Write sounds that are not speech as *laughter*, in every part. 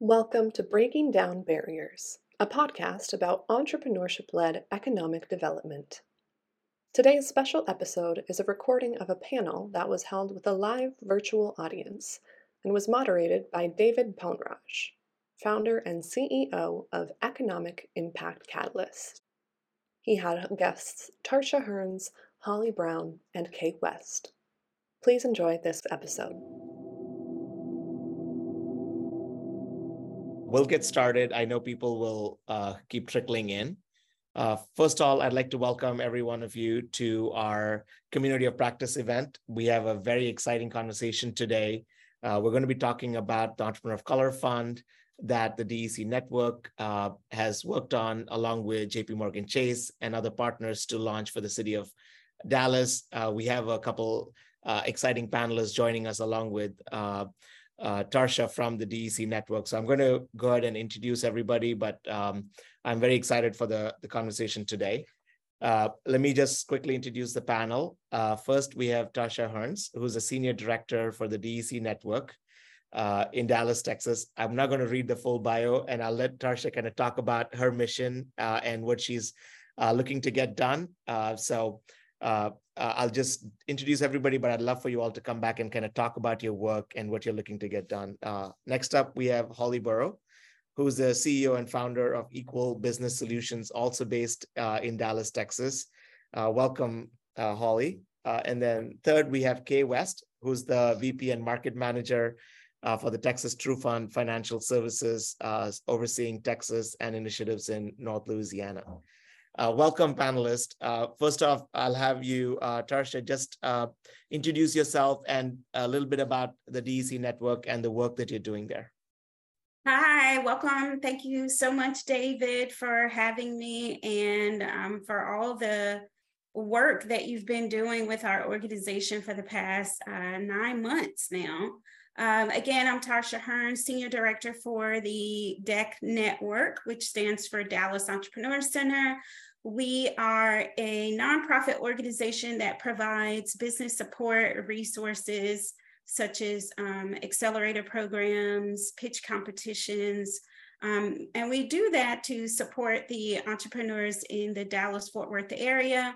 Welcome to Breaking Down Barriers, a podcast about entrepreneurship led economic development. Today's special episode is a recording of a panel that was held with a live virtual audience and was moderated by David Ponraj, founder and CEO of Economic Impact Catalyst. He had guests Tarsha Hearns, Holly Brown, and Kate West. Please enjoy this episode. We'll get started. I know people will uh, keep trickling in. Uh, first of all, I'd like to welcome every one of you to our Community of Practice event. We have a very exciting conversation today. Uh, we're going to be talking about the Entrepreneur of Color Fund that the DEC network uh, has worked on along with JP Morgan Chase and other partners to launch for the city of Dallas. Uh, we have a couple uh, exciting panelists joining us along with uh, uh, Tarsha from the DEC network. So I'm going to go ahead and introduce everybody, but um, I'm very excited for the, the conversation today. Uh, let me just quickly introduce the panel. Uh, first, we have Tarsha Hearns, who's a senior director for the DEC network uh, in Dallas, Texas. I'm not going to read the full bio, and I'll let Tarsha kind of talk about her mission uh, and what she's uh, looking to get done. so uh, uh, I'll just introduce everybody, but I'd love for you all to come back and kind of talk about your work and what you're looking to get done. Uh, next up, we have Holly Burrow, who's the CEO and founder of eqALL Business Solutions, also based uh, in Dallas, Texas. Uh, welcome, uh, Holly. and then third, we have Kay West, who's the VP and Market Manager for the Texas TruFund Financial Services, overseeing Texas and initiatives in North Louisiana. Uh, welcome, panelists. Uh, first off, I'll have you, uh, Tarsha, just uh, introduce yourself and a little bit about the DEC network and the work that you're doing there. Hi, welcome. Thank you so much, David, for having me and um, for all the work that you've been doing with our organization for the past uh, nine months now. Um, again, I'm Tarsha Hearn, Senior Director for the DEC Network, which stands for Dallas Entrepreneur Center. We are a nonprofit organization that provides business support resources such as um, accelerator programs, pitch competitions, um, and we do that to support the entrepreneurs in the Dallas Fort Worth area.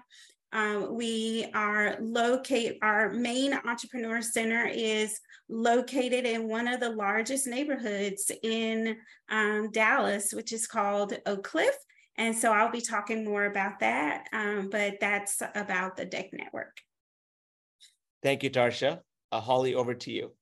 Um, we are locate our main entrepreneur center is located in one of the largest neighborhoods in um, Dallas, which is called Oak Cliff. And so I'll be talking more about that, um, but that's about the DEC network. Thank you, Tarsha. Uh, Holly, over to you.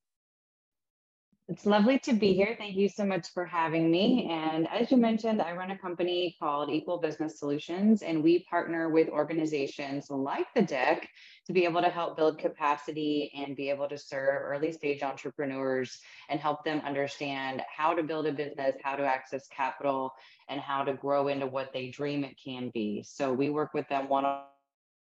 It's lovely to be here. Thank you so much for having me. And as you mentioned, I run a company called eqALL Business Solutions, and we partner with organizations like the DEC to be able to help build capacity and be able to serve early stage entrepreneurs and help them understand how to build a business, how to access capital, and how to grow into what they dream it can be. So we work with them one on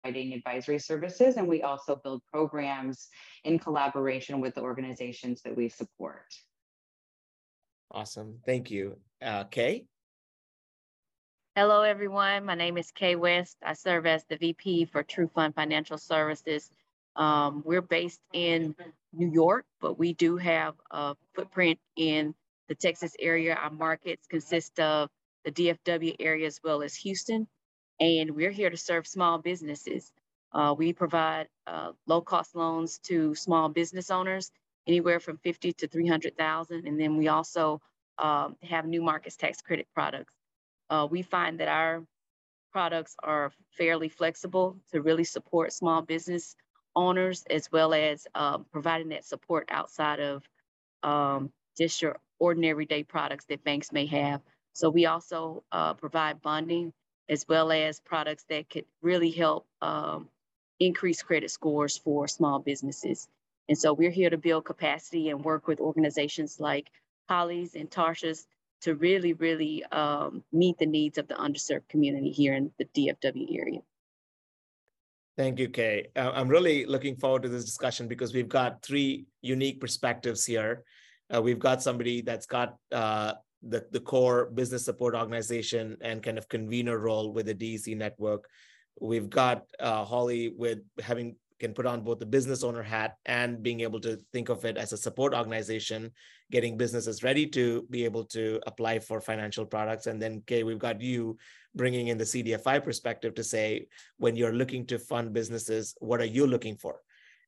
providing advisory services, and we also build programs in collaboration with the organizations that we support. Awesome. Thank you. Uh, Kay? Hello, everyone. My name is Kay West. I serve as the VP for TruFund Financial Services. Um, we're based in New York, but we do have a footprint in the Texas area. Our markets consist of the DFW area as well as Houston. And we're here to serve small businesses. Uh, we provide uh, low cost loans to small business owners, anywhere from 50 to 300,000. And then we also um, have new markets tax credit products. Uh, we find that our products are fairly flexible to really support small business owners, as well as um, providing that support outside of um, just your ordinary day products that banks may have. So we also uh, provide bonding as well as products that could really help um, increase credit scores for small businesses. And so we're here to build capacity and work with organizations like Holly's and Tarsha's to really, really um, meet the needs of the underserved community here in the DFW area. Thank you, Kay. Uh, I'm really looking forward to this discussion because we've got three unique perspectives here. Uh, we've got somebody that's got uh, the, the core business support organization and kind of convener role with the DEC network. We've got uh, Holly with having can put on both the business owner hat and being able to think of it as a support organization, getting businesses ready to be able to apply for financial products. And then, Kay, we've got you bringing in the CDFI perspective to say, when you're looking to fund businesses, what are you looking for?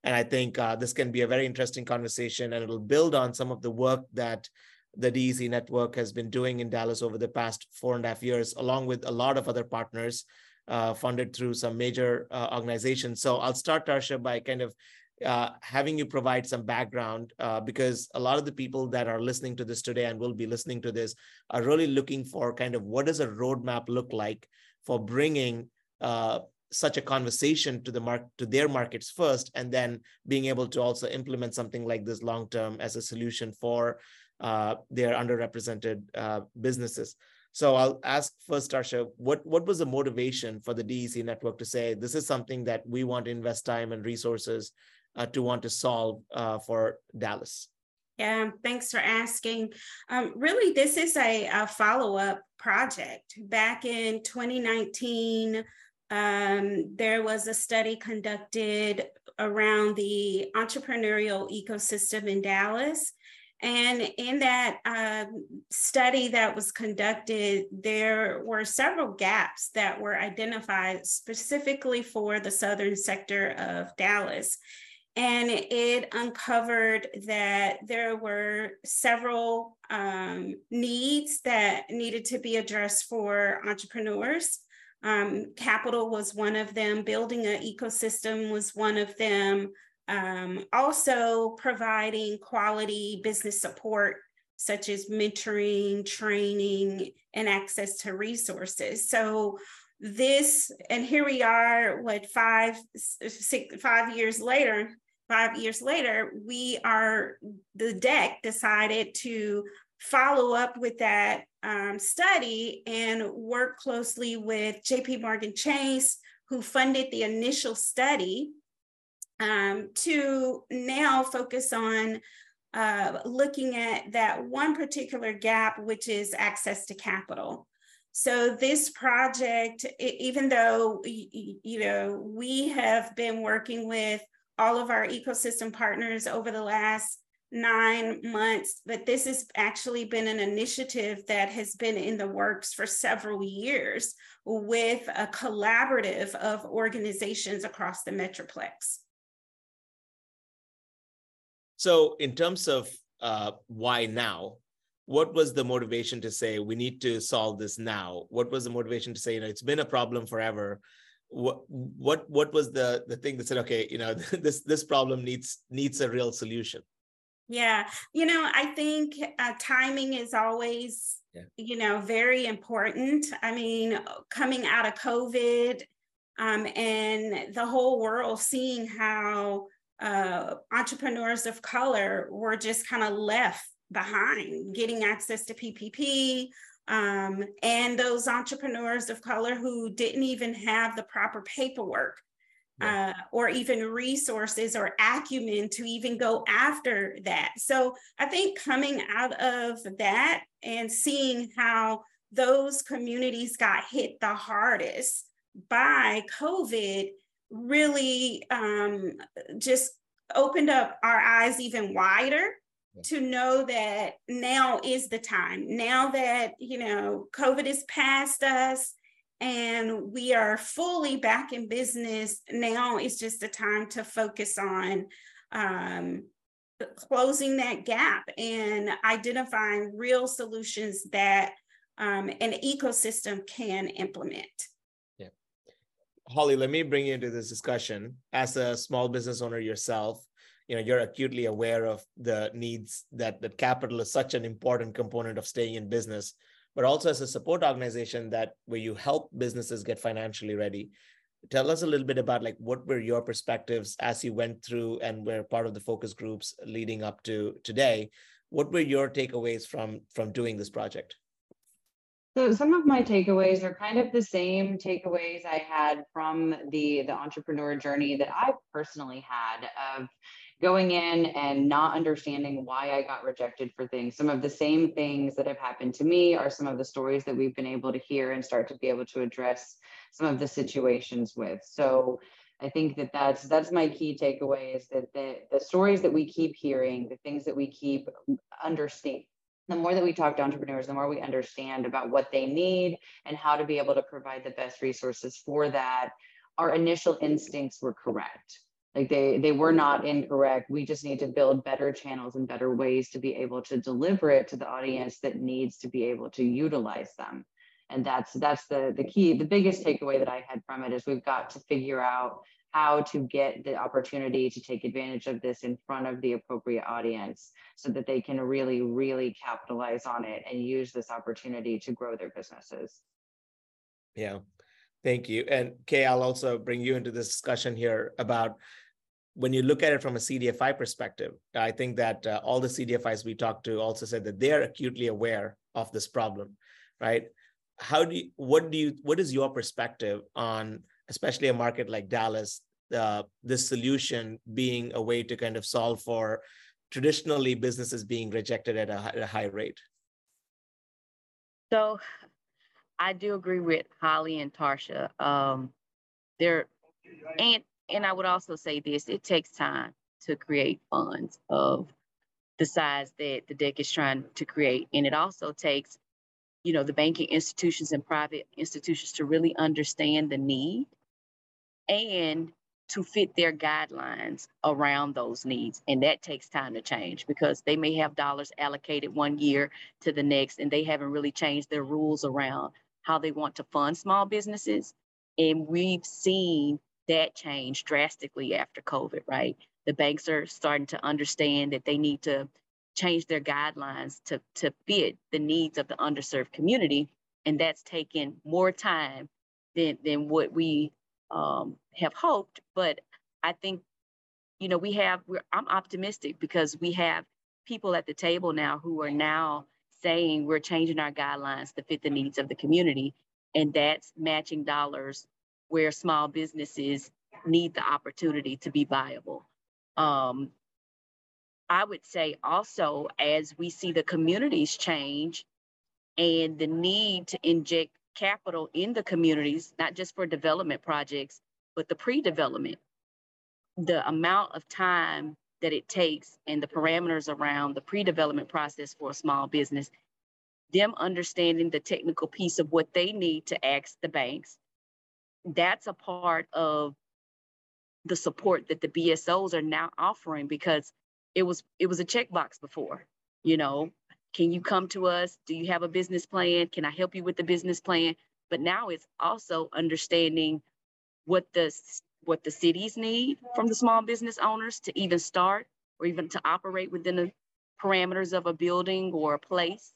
And I think uh, this can be a very interesting conversation, and it'll build on some of the work that the DEC network has been doing in Dallas over the past four and a half years, along with a lot of other partners uh, funded through some major uh, organizations. So I'll start, Tarsha, by kind of uh, having you provide some background uh, because a lot of the people that are listening to this today and will be listening to this are really looking for kind of what does a roadmap look like for bringing uh, such a conversation to the mark to their markets first and then being able to also implement something like this long term as a solution for uh, their underrepresented uh, businesses so i'll ask first tarsha what what was the motivation for the dec network to say this is something that we want to invest time and resources uh, to want to solve uh, for dallas yeah, thanks for asking. Um, really, this is a, a follow up project. Back in 2019, um, there was a study conducted around the entrepreneurial ecosystem in Dallas. And in that um, study that was conducted, there were several gaps that were identified specifically for the southern sector of Dallas. And it uncovered that there were several um, needs that needed to be addressed for entrepreneurs. Um, capital was one of them, building an ecosystem was one of them. Um, also, providing quality business support, such as mentoring, training, and access to resources. So, this, and here we are, what, five, six, five years later, five years later, we are, the DEC decided to follow up with that um, study and work closely with JP Morgan Chase, who funded the initial study, um, to now focus on uh, looking at that one particular gap, which is access to capital. So this project, even though you know we have been working with all of our ecosystem partners over the last nine months, but this has actually been an initiative that has been in the works for several years with a collaborative of organizations across the Metroplex. So, in terms of uh, why now, what was the motivation to say we need to solve this now? What was the motivation to say, you know, it's been a problem forever? What what what was the the thing that said, okay, you know, *laughs* this this problem needs needs a real solution? Yeah, you know, I think uh, timing is always, yeah. you know, very important. I mean, coming out of COVID um, and the whole world seeing how uh, entrepreneurs of color were just kind of left behind, getting access to PPP, um, and those entrepreneurs of color who didn't even have the proper paperwork uh, or even resources or acumen to even go after that. So I think coming out of that and seeing how those communities got hit the hardest by COVID really um, just opened up our eyes even wider to know that now is the time now that you know covid is past us and we are fully back in business. Now is just the time to focus on um, closing that gap and identifying real solutions that um, an ecosystem can implement. Holly, let me bring you into this discussion. As a small business owner yourself, you know you're acutely aware of the needs that that capital is such an important component of staying in business but also as a support organization that where you help businesses get financially ready. Tell us a little bit about like what were your perspectives as you went through and were part of the focus groups leading up to today? What were your takeaways from from doing this project so some of my takeaways are kind of the same takeaways i had from the the entrepreneur journey that i personally had of going in and not understanding why I got rejected for things. Some of the same things that have happened to me are some of the stories that we've been able to hear and start to be able to address some of the situations with. So I think that that's that's my key takeaway is that the the stories that we keep hearing, the things that we keep understanding, the more that we talk to entrepreneurs, the more we understand about what they need and how to be able to provide the best resources for that. Our initial instincts were correct. Like they they were not incorrect. We just need to build better channels and better ways to be able to deliver it to the audience that needs to be able to utilize them and that's that's the the key the biggest takeaway that i had from it is we've got to figure out how to get the opportunity to take advantage of this in front of the appropriate audience so that they can really really capitalize on it and use this opportunity to grow their businesses. Yeah. Thank you. And kay i'll also bring you into this discussion here about when you look at it from a cdfi perspective i think that uh, all the cdfis we talked to also said that they're acutely aware of this problem right? How do you what do you what is your perspective on especially a market like dallas uh, this solution being a way to kind of solve for traditionally businesses being rejected at a, at a high rate. So i do agree with holly and tarsha. Um, there and and i would also say this it takes time to create funds of the size that the DEC is trying to create. And it also takes you know, the banking institutions and private institutions to really understand the need and to fit their guidelines around those needs. And that takes time to change because they may have dollars allocated one year to the next and they haven't really changed their rules around how they want to fund small businesses. And we've seen that change drastically after COVID, right? The banks are starting to understand that they need to change their guidelines to, to fit the needs of the underserved community. And that's taken more time than, than what we um, have hoped. But I think, you know, we have, I'm optimistic because we have people at the table now who are now saying we're changing our guidelines to fit the needs of the community. And that's matching dollars where small businesses need the opportunity to be viable. Um, I would say also as we see the communities change and the need to inject capital in the communities, not just for development projects, but the pre-development, the amount of time that it takes and the parameters around the pre-development process for a small business, them understanding the technical piece of what they need to ask the banks, that's a part of the support that the BSOs are now offering because it was it was a checkbox before you know can you come to us? Do you have a business plan? Can i help you with the business plan? But now it's also understanding what the what the cities need from the small business owners to even start or even to operate within the parameters of a building or a place.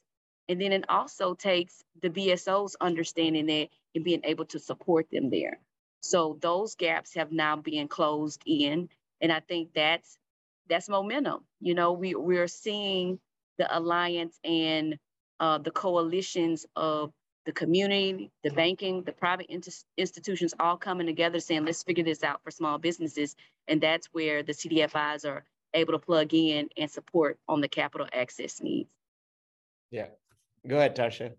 And then it also takes the bsos understanding that and being able to support them there. So those gaps have now been closed in and i think that's that's momentum. You know, we we're seeing the alliance and uh, the coalitions of the community, the banking, the private institutions all coming together saying, let's figure this out for small businesses. And that's where the CDFIs are able to plug in and support on the capital access needs. Yeah. Go ahead, Tarsha.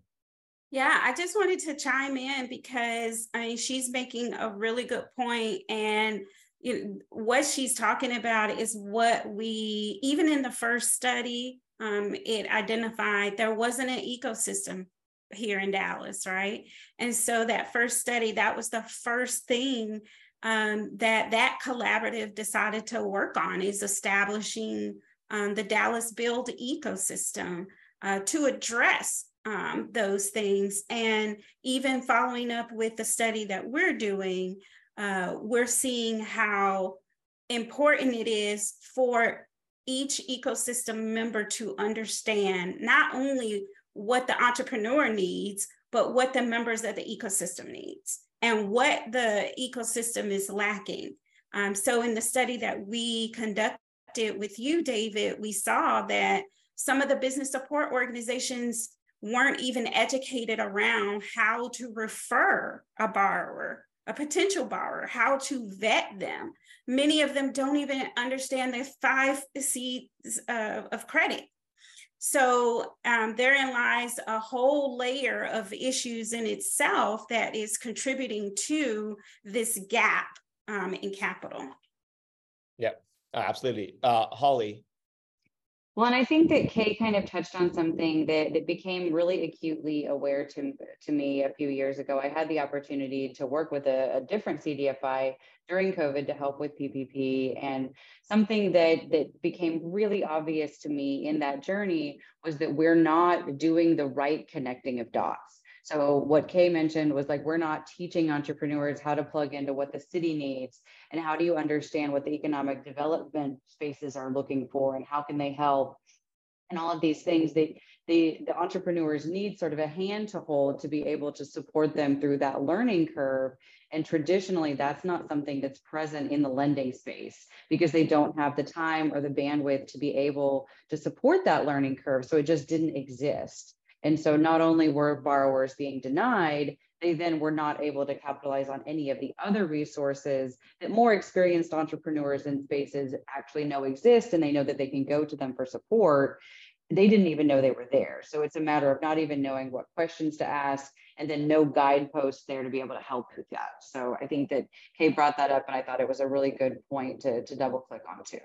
Yeah, I just wanted to chime in because I mean she's making a really good point and you know, what she's talking about is what we, even in the first study, um, it identified there wasn't an ecosystem here in Dallas, right? And so that first study, that was the first thing um, that that collaborative decided to work on is establishing um, the Dallas Build ecosystem uh, to address um, those things. And even following up with the study that we're doing, uh, we're seeing how important it is for each ecosystem member to understand not only what the entrepreneur needs, but what the members of the ecosystem needs and what the ecosystem is lacking. Um, so in the study that we conducted with you, David, we saw that some of the business support organizations weren't even educated around how to refer a borrower a potential borrower, how to vet them. Many of them don't even understand the five C's uh, of credit. So um, therein lies a whole layer of issues in itself that is contributing to this gap um, in capital. Yeah, absolutely. Uh, Holly, well, and I think that Kay kind of touched on something that, that became really acutely aware to, to me a few years ago. I had the opportunity to work with a, a different CDFI during COVID to help with PPP. And something that, that became really obvious to me in that journey was that we're not doing the right connecting of dots. So what Kay mentioned was like, we're not teaching entrepreneurs how to plug into what the city needs and how do you understand what the economic development spaces are looking for and how can they help? And all of these things they the the entrepreneurs need sort of a hand to hold to be able to support them through that learning curve. And traditionally that's not something that's present in the lending space because they don't have the time or the bandwidth to be able to support that learning curve. So it just didn't exist and so not only were borrowers being denied, they then were not able to capitalize on any of the other resources that more experienced entrepreneurs in spaces actually know exist and they know that they can go to them for support. They didn't even know they were there. So it's a matter of not even knowing what questions to ask and then no guideposts there to be able to help with that. So I think that Kay brought that up and I thought it was a really good point to, to double click on too.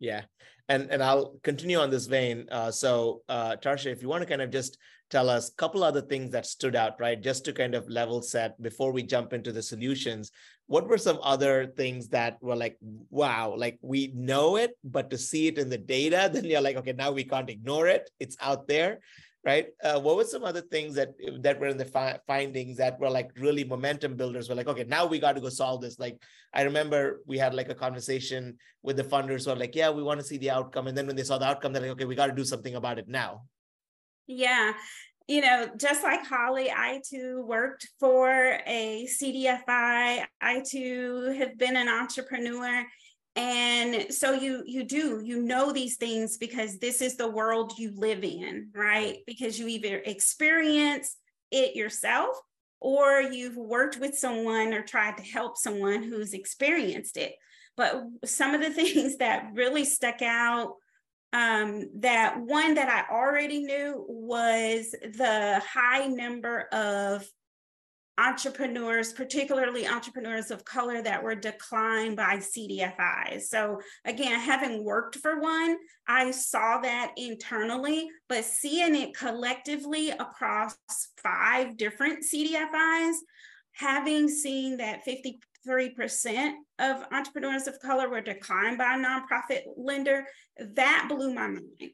Yeah, and and I'll continue on this vein. Uh, so, uh, Tarsha, if you want to kind of just tell us a couple other things that stood out, right? Just to kind of level set before we jump into the solutions. What were some other things that were like, wow, like we know it, but to see it in the data, *laughs* then you're like, okay, now we can't ignore it. It's out there right? Uh, what were some other things that that were in the fi- findings that were like really momentum builders? We're like, okay, now we got to go solve this. Like, I remember we had like a conversation with the funders who are like, yeah, we want to see the outcome, and then when they saw the outcome, they're like, okay, we got to do something about it now. Yeah. You know, just like Holly, I too worked for a CDFI. I too have been an entrepreneur and so you you do you know these things because this is the world you live in right? Because you either experience it yourself or you've worked with someone or tried to help someone who's experienced it. But some of the *laughs* things that really stuck out um, that one that i already knew was the high number of entrepreneurs, particularly entrepreneurs of color that were declined by CDFIs. So again, having worked for one, I saw that internally, but seeing it collectively across five different CDFIs, having seen that 53% of entrepreneurs of color were declined by a nonprofit lender, that blew my mind.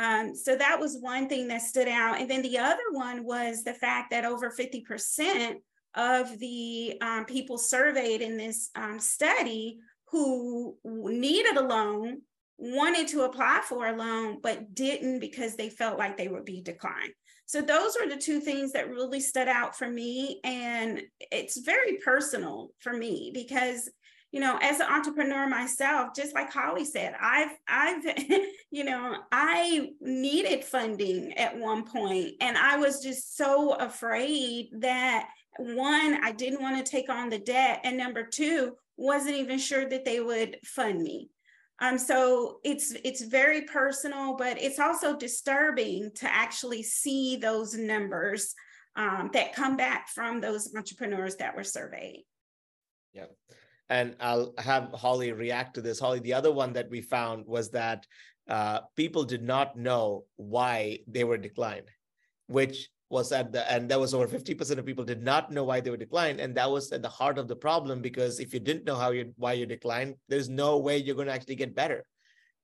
Um, so that was one thing that stood out. And then the other one was the fact that over 50% of the um, people surveyed in this um, study who needed a loan wanted to apply for a loan but didn't because they felt like they would be declined. So those were the two things that really stood out for me and it's very personal for me because you know as an entrepreneur myself just like holly said i've i've *laughs* you know i needed funding at one point and i was just so afraid that one i didn't want to take on the debt and number two wasn't even sure that they would fund me. Um, so it's it's very personal but it's also disturbing to actually see those numbers um, that come back from those entrepreneurs that were surveyed. Yeah and I'll have Holly react to this. Holly, the other one that we found was that uh, people did not know why they were declined, which was at the and that was over 50% of people did not know why they were declined. And that was at the heart of the problem because if you didn't know how you why you declined there's no way you're going to actually get better.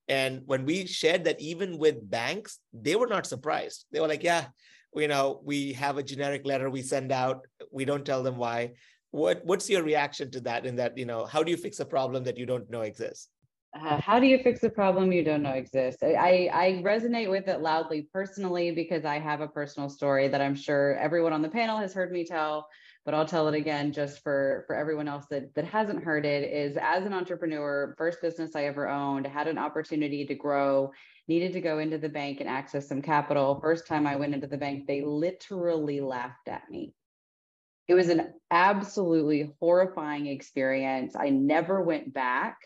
And when we shared that even with banks they were not surprised. They were like yeah you know we have a generic letter we send out. We don't tell them why what what's your reaction to that in that you know how do you fix a problem that you don't know exists? Uh, how do you fix a problem you don't know exists? I, I resonate with it loudly personally because i have a personal story that i'm sure everyone on the panel has heard me tell but i'll tell it again just for for everyone else that that hasn't heard it is as an entrepreneur first business i ever owned had an opportunity to grow needed to go into the bank and access some capital. First time i went into the bank they literally laughed at me it was an absolutely horrifying experience. I never went back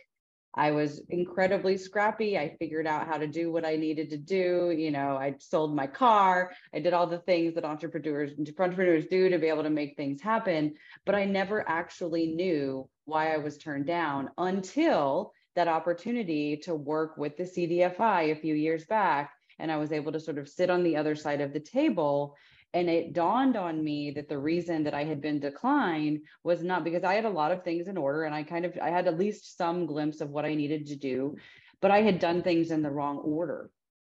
I was incredibly scrappy. I figured out how to do what I needed to do. You know, I sold my car. I did all the things that entrepreneurs entrepreneurs do to be able to make things happen. But I never actually knew why I was turned down until that opportunity to work with the CDFI a few years back. And I was able to sort of sit on the other side of the table and it dawned on me that the reason that I had been declined was not because I had a lot of things in order and I kind of I had at least some glimpse of what I needed to do, but I had done things in the wrong order.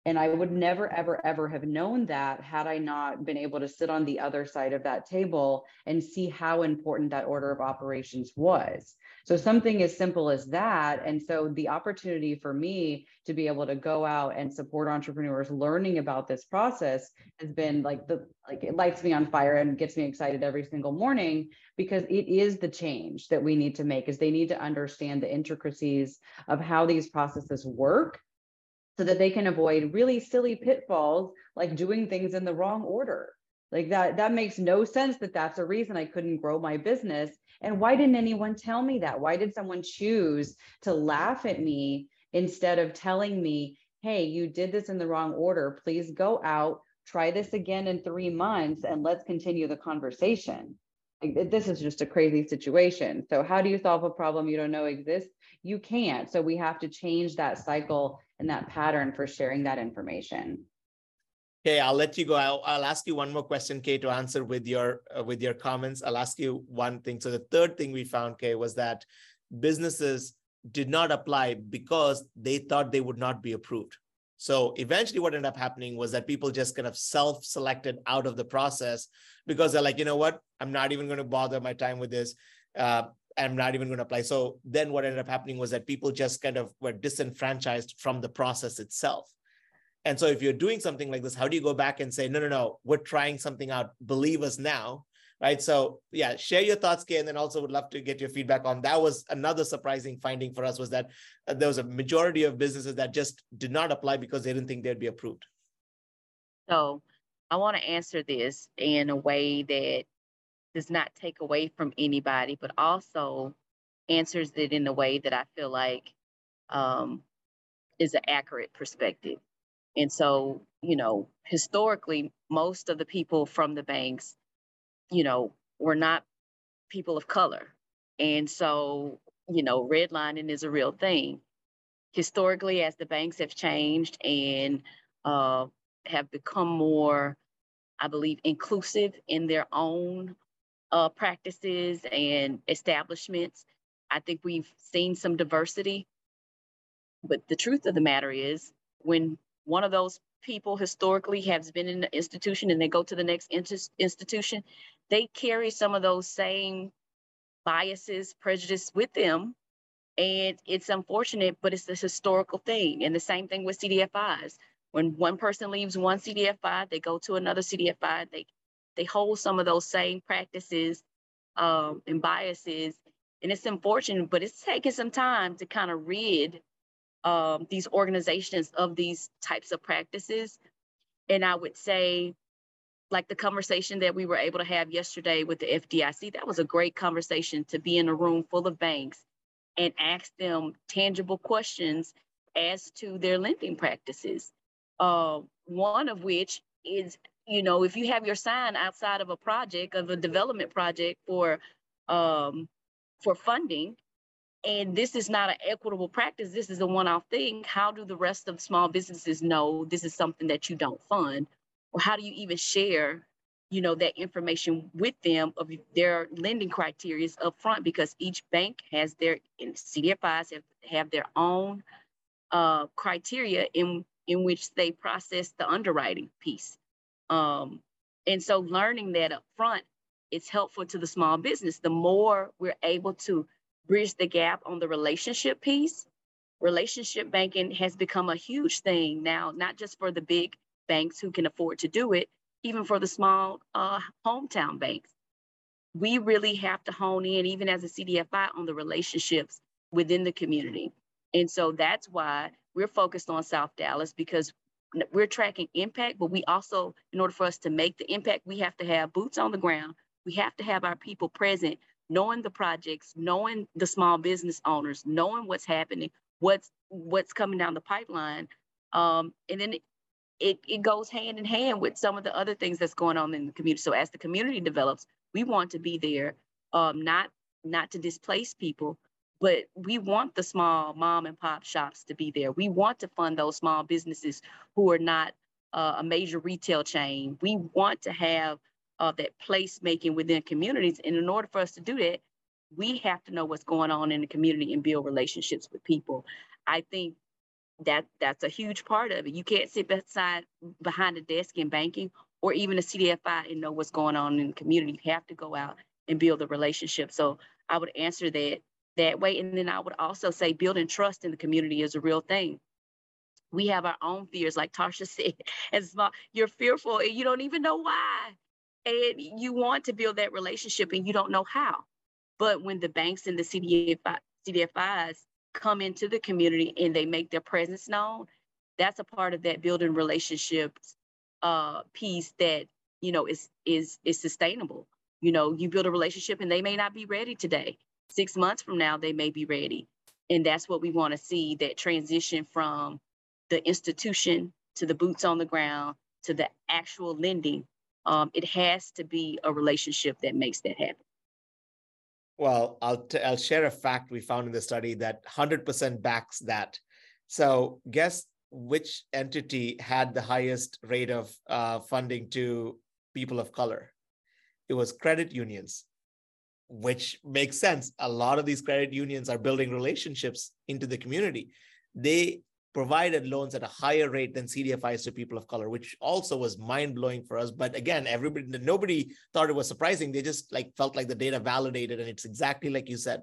And I would never, ever, ever have known that had I not been able to sit on the other side of that table and see how important that order of operations was. So something as simple as that. And so the opportunity for me to be able to go out and support entrepreneurs learning about this process has been like the like it lights me on fire and gets me excited every single morning because it is the change that we need to make is they need to understand the intricacies of how these processes work so that they can avoid really silly pitfalls like doing things in the wrong order like that that makes no sense that that's a reason i couldn't grow my business and why didn't anyone tell me that? Why did someone choose to laugh at me instead of telling me, hey, you did this in the wrong order. Please go out, try this again in three months, and let's continue the conversation. Like, this is just a crazy situation. So, how do you solve a problem you don't know exists? You can't. So, we have to change that cycle and that pattern for sharing that information. Okay, I'll let you go. I'll, I'll ask you one more question, Kay, to answer with your uh, with your comments. I'll ask you one thing. So the third thing we found, Kay, was that businesses did not apply because they thought they would not be approved. So eventually, what ended up happening was that people just kind of self-selected out of the process because they're like, you know what, I'm not even going to bother my time with this. Uh, I'm not even going to apply. So then, what ended up happening was that people just kind of were disenfranchised from the process itself. And so if you're doing something like this, how do you go back and say, no, no, no, we're trying something out. Believe us now. Right. So yeah, share your thoughts, Kay, and then also would love to get your feedback on that was another surprising finding for us was that uh, there was a majority of businesses that just did not apply because they didn't think they'd be approved. So I want to answer this in a way that does not take away from anybody, but also answers it in a way that I feel like um, is an accurate perspective. And so, you know, historically, most of the people from the banks, you know, were not people of color. And so, you know, redlining is a real thing. Historically, as the banks have changed and uh, have become more, I believe, inclusive in their own uh, practices and establishments, I think we've seen some diversity. But the truth of the matter is, when one of those people historically has been in the institution and they go to the next institution, they carry some of those same biases, prejudice with them. And it's unfortunate, but it's a historical thing. And the same thing with CDFIs. When one person leaves one CDFI, they go to another CDFI, they they hold some of those same practices um, and biases. And it's unfortunate, but it's taking some time to kind of rid um, these organizations of these types of practices. And I would say, like the conversation that we were able to have yesterday with the FDIC, that was a great conversation to be in a room full of banks and ask them tangible questions as to their lending practices. Uh, one of which is, you know, if you have your sign outside of a project, of a development project for um, for funding, and this is not an equitable practice this is a one-off thing how do the rest of small businesses know this is something that you don't fund? Or how do you even share you know that information with them of their lending criteria up front? Because each bank has their cdfis have, have their own uh, criteria in in which they process the underwriting piece. Um, and so learning that up front is helpful to the small business. The more we're able to bridge the gap on the relationship piece. Relationship banking has become a huge thing now, not just for the big banks who can afford to do it, even for the small uh, hometown banks. We really have to hone in, even as a CDFI, on the relationships within the community. And so that's why we're focused on South Dallas because we're tracking impact, but we also, in order for us to make the impact, we have to have boots on the ground. We have to have our people present knowing the projects, knowing the small business owners, knowing what's happening, what's what's coming down the pipeline. Um, and then it, it goes hand in hand with some of the other things that's going on in the community. So as the community develops, we want to be there, um, not not to displace people, but we want the small mom and pop shops to be there. We want to fund those small businesses who are not uh, a major retail chain. We want to have that placemaking within communities. And in order for us to do that, we have to know what's going on in the community and build relationships with people. I think that that's a huge part of it. You can't sit beside behind a desk in banking or even a CDFI and know what's going on in the community. You have to go out and build a relationship. So I would answer that that way. And then I would also say building trust in the community is a real thing. We have our own fears, like Tarsha *laughs* said, and small, you're fearful and you don't even know why. And you want to build that relationship and you don't know how. But when the banks and the CDFI, CDFIs come into the community and they make their presence known, that's a part of that building relationships uh, piece that you know is is is sustainable. You know, you build a relationship and they may not be ready today. Six months from now, they may be ready, and that's what we want to see that transition from the institution to the boots on the ground to the actual lending. Um, it has to be a relationship that makes that happen. Well, I'll, t- I'll share a fact we found in the study that 100% backs that. So, guess which entity had the highest rate of uh, funding to people of color? It was credit unions, which makes sense. A lot of these credit unions are building relationships into the community. They provided loans at a higher rate than CDFIs to people of color, which also was mind blowing for us. But again, everybody, nobody thought it was surprising. They just like felt like the data validated, and it's exactly like you said.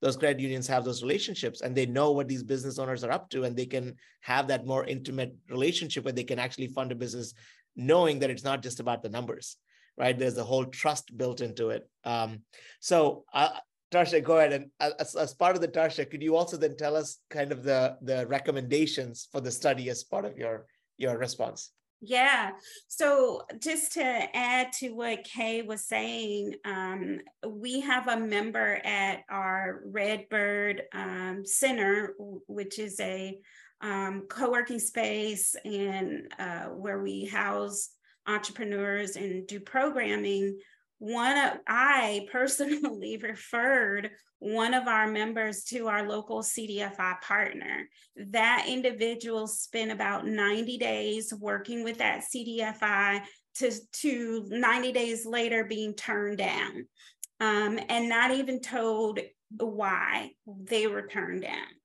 Those credit unions have those relationships, and they know what these business owners are up to, and they can have that more intimate relationship where they can actually fund a business, knowing that it's not just about the numbers right? There's a whole trust built into it. Um, so uh, Tarsha, go ahead. And as, as part of the Tarsha, could you also then tell us kind of the, the recommendations for the study as part of your, your response? Yeah. So just to add to what Kay was saying, um, we have a member at our Redbird um, Center, which is a um, co-working space and uh, where we house entrepreneurs and do programming one of I personally *laughs* referred one of our members to our local CDFI partner. That individual spent about 90 days working with that CDFI to, to 90 days later being turned down um, and not even told why they were turned down.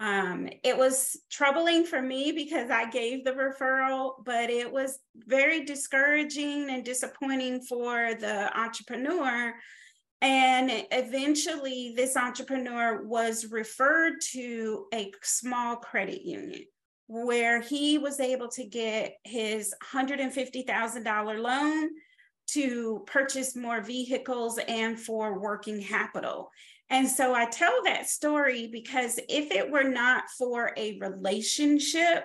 Um, it was troubling for me because I gave the referral, but it was very discouraging and disappointing for the entrepreneur. And eventually, this entrepreneur was referred to a small credit union where he was able to get his $150,000 loan to purchase more vehicles and for working capital. And so I tell that story because if it were not for a relationship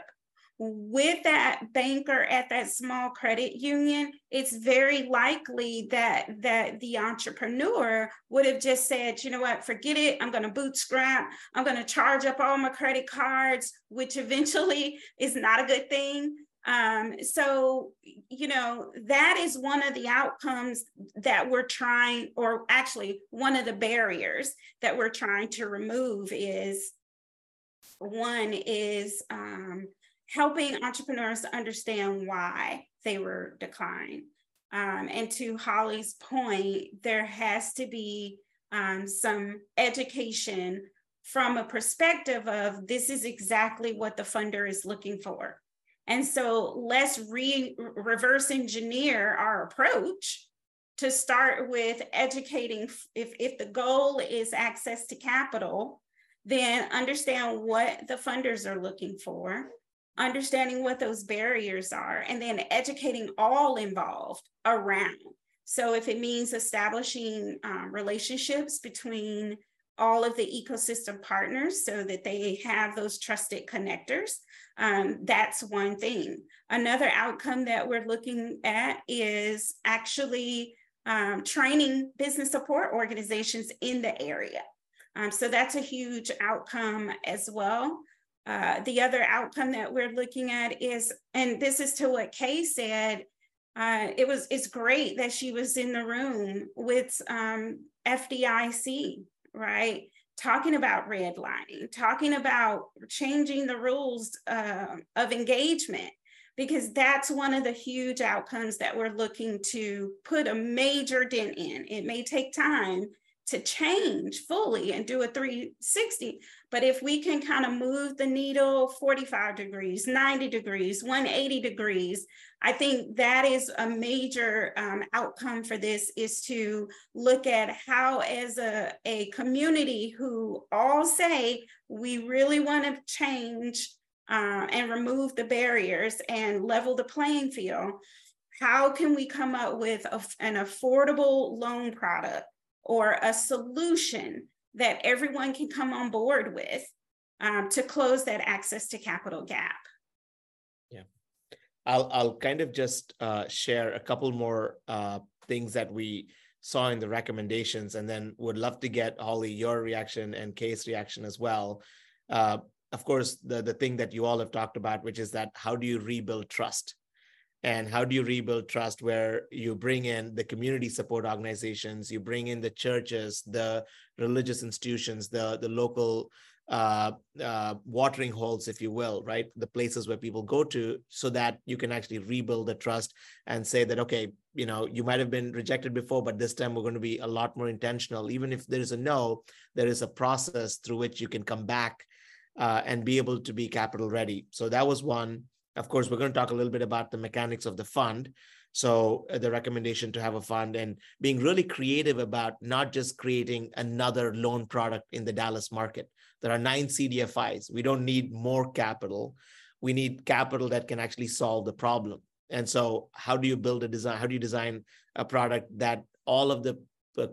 with that banker at that small credit union, it's very likely that that the entrepreneur would have just said, you know what, forget it. I'm going to bootstrap. I'm going to charge up all my credit cards, which eventually is not a good thing. Um, so, you know, that is one of the outcomes that we're trying, or actually, one of the barriers that we're trying to remove is one is um, helping entrepreneurs understand why they were declined. Um, and to Holly's point, there has to be um, some education from a perspective of this is exactly what the funder is looking for. And so let's re- reverse engineer our approach to start with educating. If, if the goal is access to capital, then understand what the funders are looking for, understanding what those barriers are, and then educating all involved around. So if it means establishing um, relationships between all of the ecosystem partners so that they have those trusted connectors. Um, that's one thing. Another outcome that we're looking at is actually um, training business support organizations in the area. Um, so that's a huge outcome as well. Uh, the other outcome that we're looking at is, and this is to what Kay said, uh, it was it's great that she was in the room with um, FDIC, right? Talking about redlining, talking about changing the rules uh, of engagement, because that's one of the huge outcomes that we're looking to put a major dent in. It may take time, to change fully and do a 360. But if we can kind of move the needle 45 degrees, 90 degrees, 180 degrees, I think that is a major um, outcome for this is to look at how as a, a community who all say we really want to change uh, and remove the barriers and level the playing field, how can we come up with a, an affordable loan product or a solution that everyone can come on board with um, to close that access to capital gap. Yeah, I'll I'll kind of just uh, share a couple more uh, things that we saw in the recommendations, and then would love to get Holly your reaction and Kay's reaction as well. Uh, of course, the the thing that you all have talked about, which is that how do you rebuild trust? And how do you rebuild trust where you bring in the community support organizations you bring in the churches the religious institutions the the local uh, uh, watering holes if you will right? The places where people go to so that you can actually rebuild the trust and say that okay you know you might have been rejected before but this time we're going to be a lot more intentional. Even if there is a no there is a process through which you can come back uh, and be able to be capital ready. So that was one of course, we're going to talk a little bit about the mechanics of the fund. So, uh, the recommendation to have a fund and being really creative about not just creating another loan product in the Dallas market. There are nine CDFIs. We don't need more capital. We need capital that can actually solve the problem. And so, how do you build a design? How do you design a product that all of the,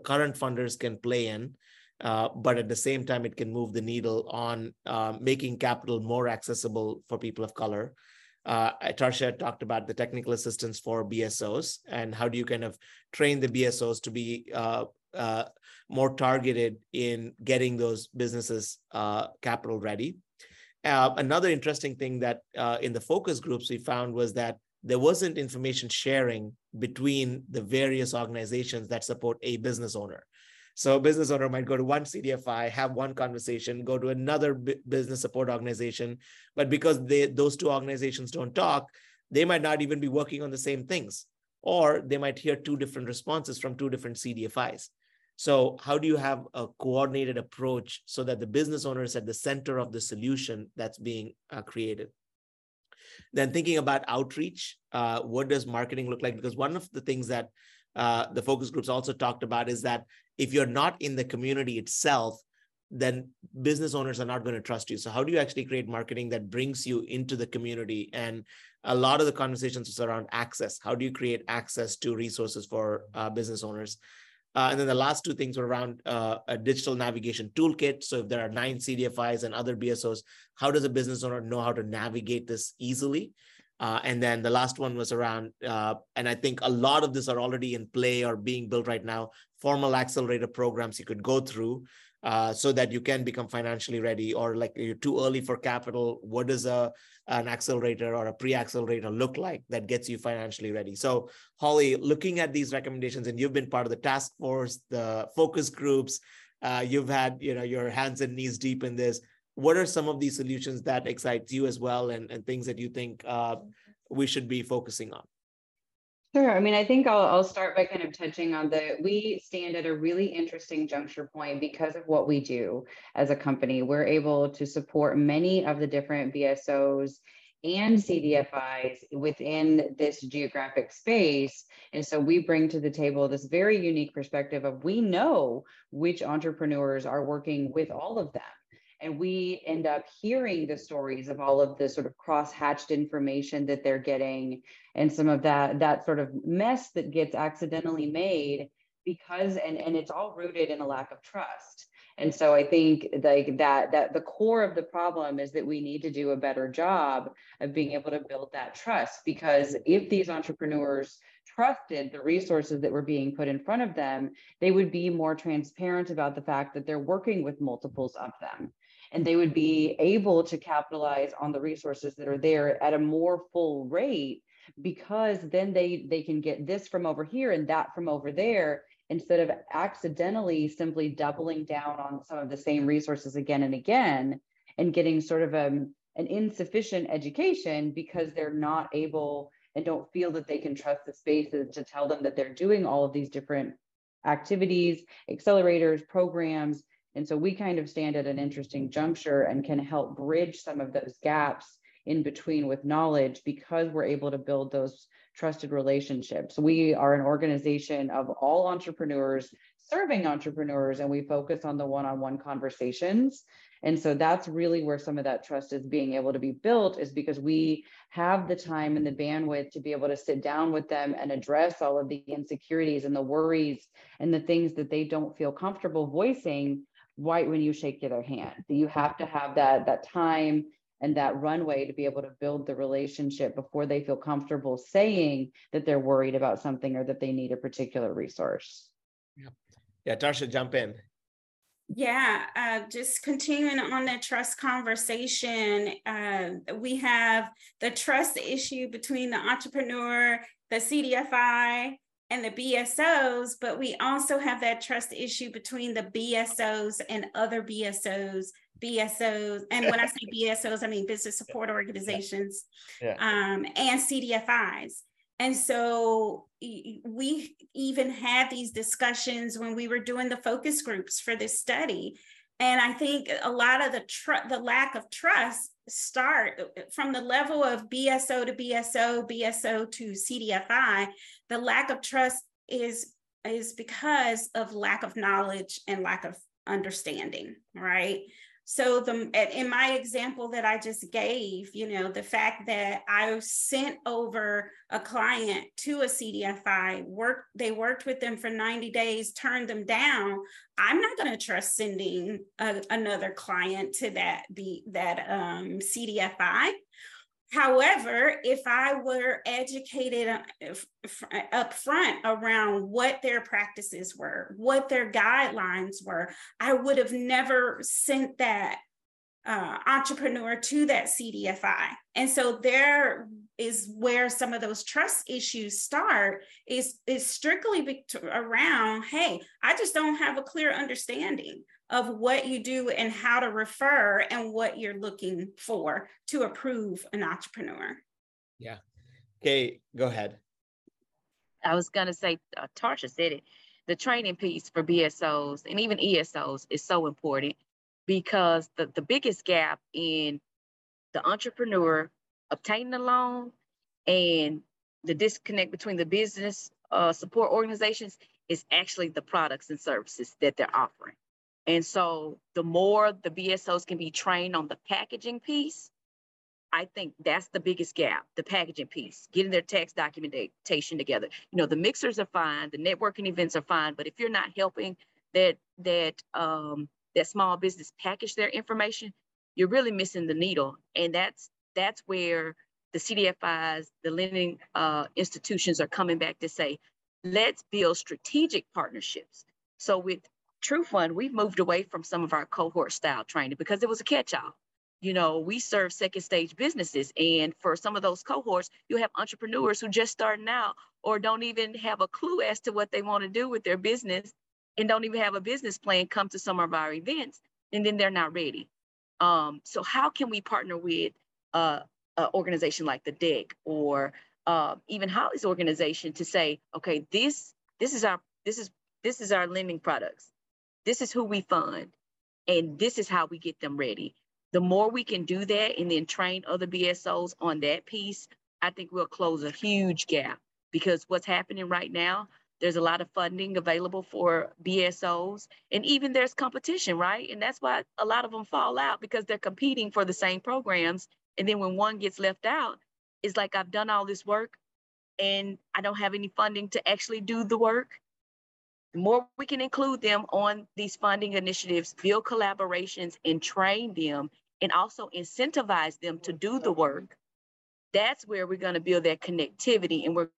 current funders can play in? Uh, but at the same time, it can move the needle on uh, making capital more accessible for people of color uh, Tarsha talked about the technical assistance for BSOs and how do you kind of train the BSOs to be uh, uh, more targeted in getting those businesses uh, capital ready. Uh, another interesting thing that uh, in the focus groups we found was that there wasn't information sharing between the various organizations that support a business owner. So a business owner might go to one CDFI, have one conversation, go to another business support organization, but because they those two organizations don't talk, they might not even be working on the same things, or they might hear two different responses from two different CDFIs. So how do you have a coordinated approach so that the business owner is at the center of the solution that's being uh, created? Then thinking about outreach, uh, what does marketing look like? Because one of the things that uh, the focus groups also talked about is that if you're not in the community itself, then business owners are not going to trust you. So, how do you actually create marketing that brings you into the community? And a lot of the conversations is around access. How do you create access to resources for uh, business owners? Uh, and then the last two things were around uh, a digital navigation toolkit. So, if there are nine CDFIs and other BSOs, how does a business owner know how to navigate this easily? Uh, and then the last one was around, uh, and I think a lot of this are already in play or being built right now, formal accelerator programs you could go through uh, so that you can become financially ready or like you're too early for capital. What does a, an accelerator or a pre-accelerator look like that gets you financially ready? So Holly, looking at these recommendations and you've been part of the task force, the focus groups, uh, you've had you know your hands and knees deep in this what are some of these solutions that excites you as well and, and things that you think uh, we should be focusing on Sure. I mean, I think I'll, I'll start by kind of touching on the, we stand at a really interesting juncture point because of what we do as a company. We're able to support many of the different BSOs and CDFIs within this geographic space. And so we bring to the table this very unique perspective of we know which entrepreneurs are working with all of them and we end up hearing the stories of all of the sort of cross-hatched information that they're getting and some of that that sort of mess that gets accidentally made because and and it's all rooted in a lack of trust and so i think like that that the core of the problem is that we need to do a better job of being able to build that trust because if these entrepreneurs trusted the resources that were being put in front of them, they would be more transparent about the fact that they're working with multiples of them. And they would be able to capitalize on the resources that are there at a more full rate because then they they can get this from over here and that from over there instead of accidentally simply doubling down on some of the same resources again and again and getting sort of a, um, an insufficient education because they're not able and don't feel that they can trust the spaces to tell them that they're doing all of these different activities, accelerators, programs. And so we kind of stand at an interesting juncture and can help bridge some of those gaps in between with knowledge because we're able to build those trusted relationships. We are an organization of all entrepreneurs serving entrepreneurs, and we focus on the one on one conversations and so that's really where some of that trust is being able to be built is because we have the time and the bandwidth to be able to sit down with them and address all of the insecurities and the worries and the things that they don't feel comfortable voicing right when you shake their hand. You have to have that that time and that runway to be able to build the relationship before they feel comfortable saying that they're worried about something or that they need a particular resource. Yeah, yeah Tarsha, jump in. Yeah, uh, just continuing on the trust conversation, uh, we have the trust issue between the entrepreneur, the CDFI, and the BSOs, but we also have that trust issue between the BSOs and other BSOs, BSOs, and when I say *laughs* BSOs, I mean business support organizations, yeah. um, and CDFIs. And so we even had these discussions when we were doing the focus groups for this study. And I think a lot of the tr- the lack of trust start uh, uh, from the level of BSO to BSO, BSO to CDFI. The lack of trust is is because of lack of knowledge and lack of understanding, right? So the in my example that I just gave, you know, the fact that I sent over a client to a CDFI, work they worked with them for 90 days, turned them down. I'm not going to trust sending a, another client to that be that um, CDFI However, if I were educated uh, up front around what their practices were, what their guidelines were, I would have never sent that uh, entrepreneur to that CDFI. And so there is where some of those trust issues start is, is strictly around, hey, I just don't have a clear understanding of what you do and how to refer and what you're looking for to approve an entrepreneur. Yeah. Okay, go ahead. I was going to say, uh, Tarsha said it. The training piece for BSOs and even ESOs is so important because the, the biggest gap in the entrepreneur obtaining a loan and the disconnect between the business uh, support organizations is actually the products and services that they're offering. And so the more the BSOs can be trained on the packaging piece, I think that's the biggest gap, the packaging piece, getting their tax documentation together. You know, the mixers are fine, the networking events are fine, but if you're not helping that that um, that small business package their information, you're really missing the needle. And that's that's where the CDFIs, the lending uh, institutions are coming back to say, let's build strategic partnerships. So with TruFund, we've moved away from some of our cohort style training because it was a catch-all. You know, we serve second stage businesses, and for some of those cohorts, you have entrepreneurs who just starting out or don't even have a clue as to what they want to do with their business, and don't even have a business plan. Come to some of our events, and then they're not ready. Um, so, how can we partner with uh, an organization like the DEC or uh, even Holly's organization to say, okay, this this is our this is this is our lending products this is who we fund, and this is how we get them ready. The more we can do that and then train other BSOs on that piece, I think we'll close a huge gap because what's happening right now, there's a lot of funding available for BSOs, and even there's competition, right? And that's why a lot of them fall out because they're competing for the same programs. And then when one gets left out, it's like I've done all this work and I don't have any funding to actually do the work. The more we can include them on these funding initiatives, build collaborations and train them, and also incentivize them to do the work, that's where we're going to build that connectivity and we're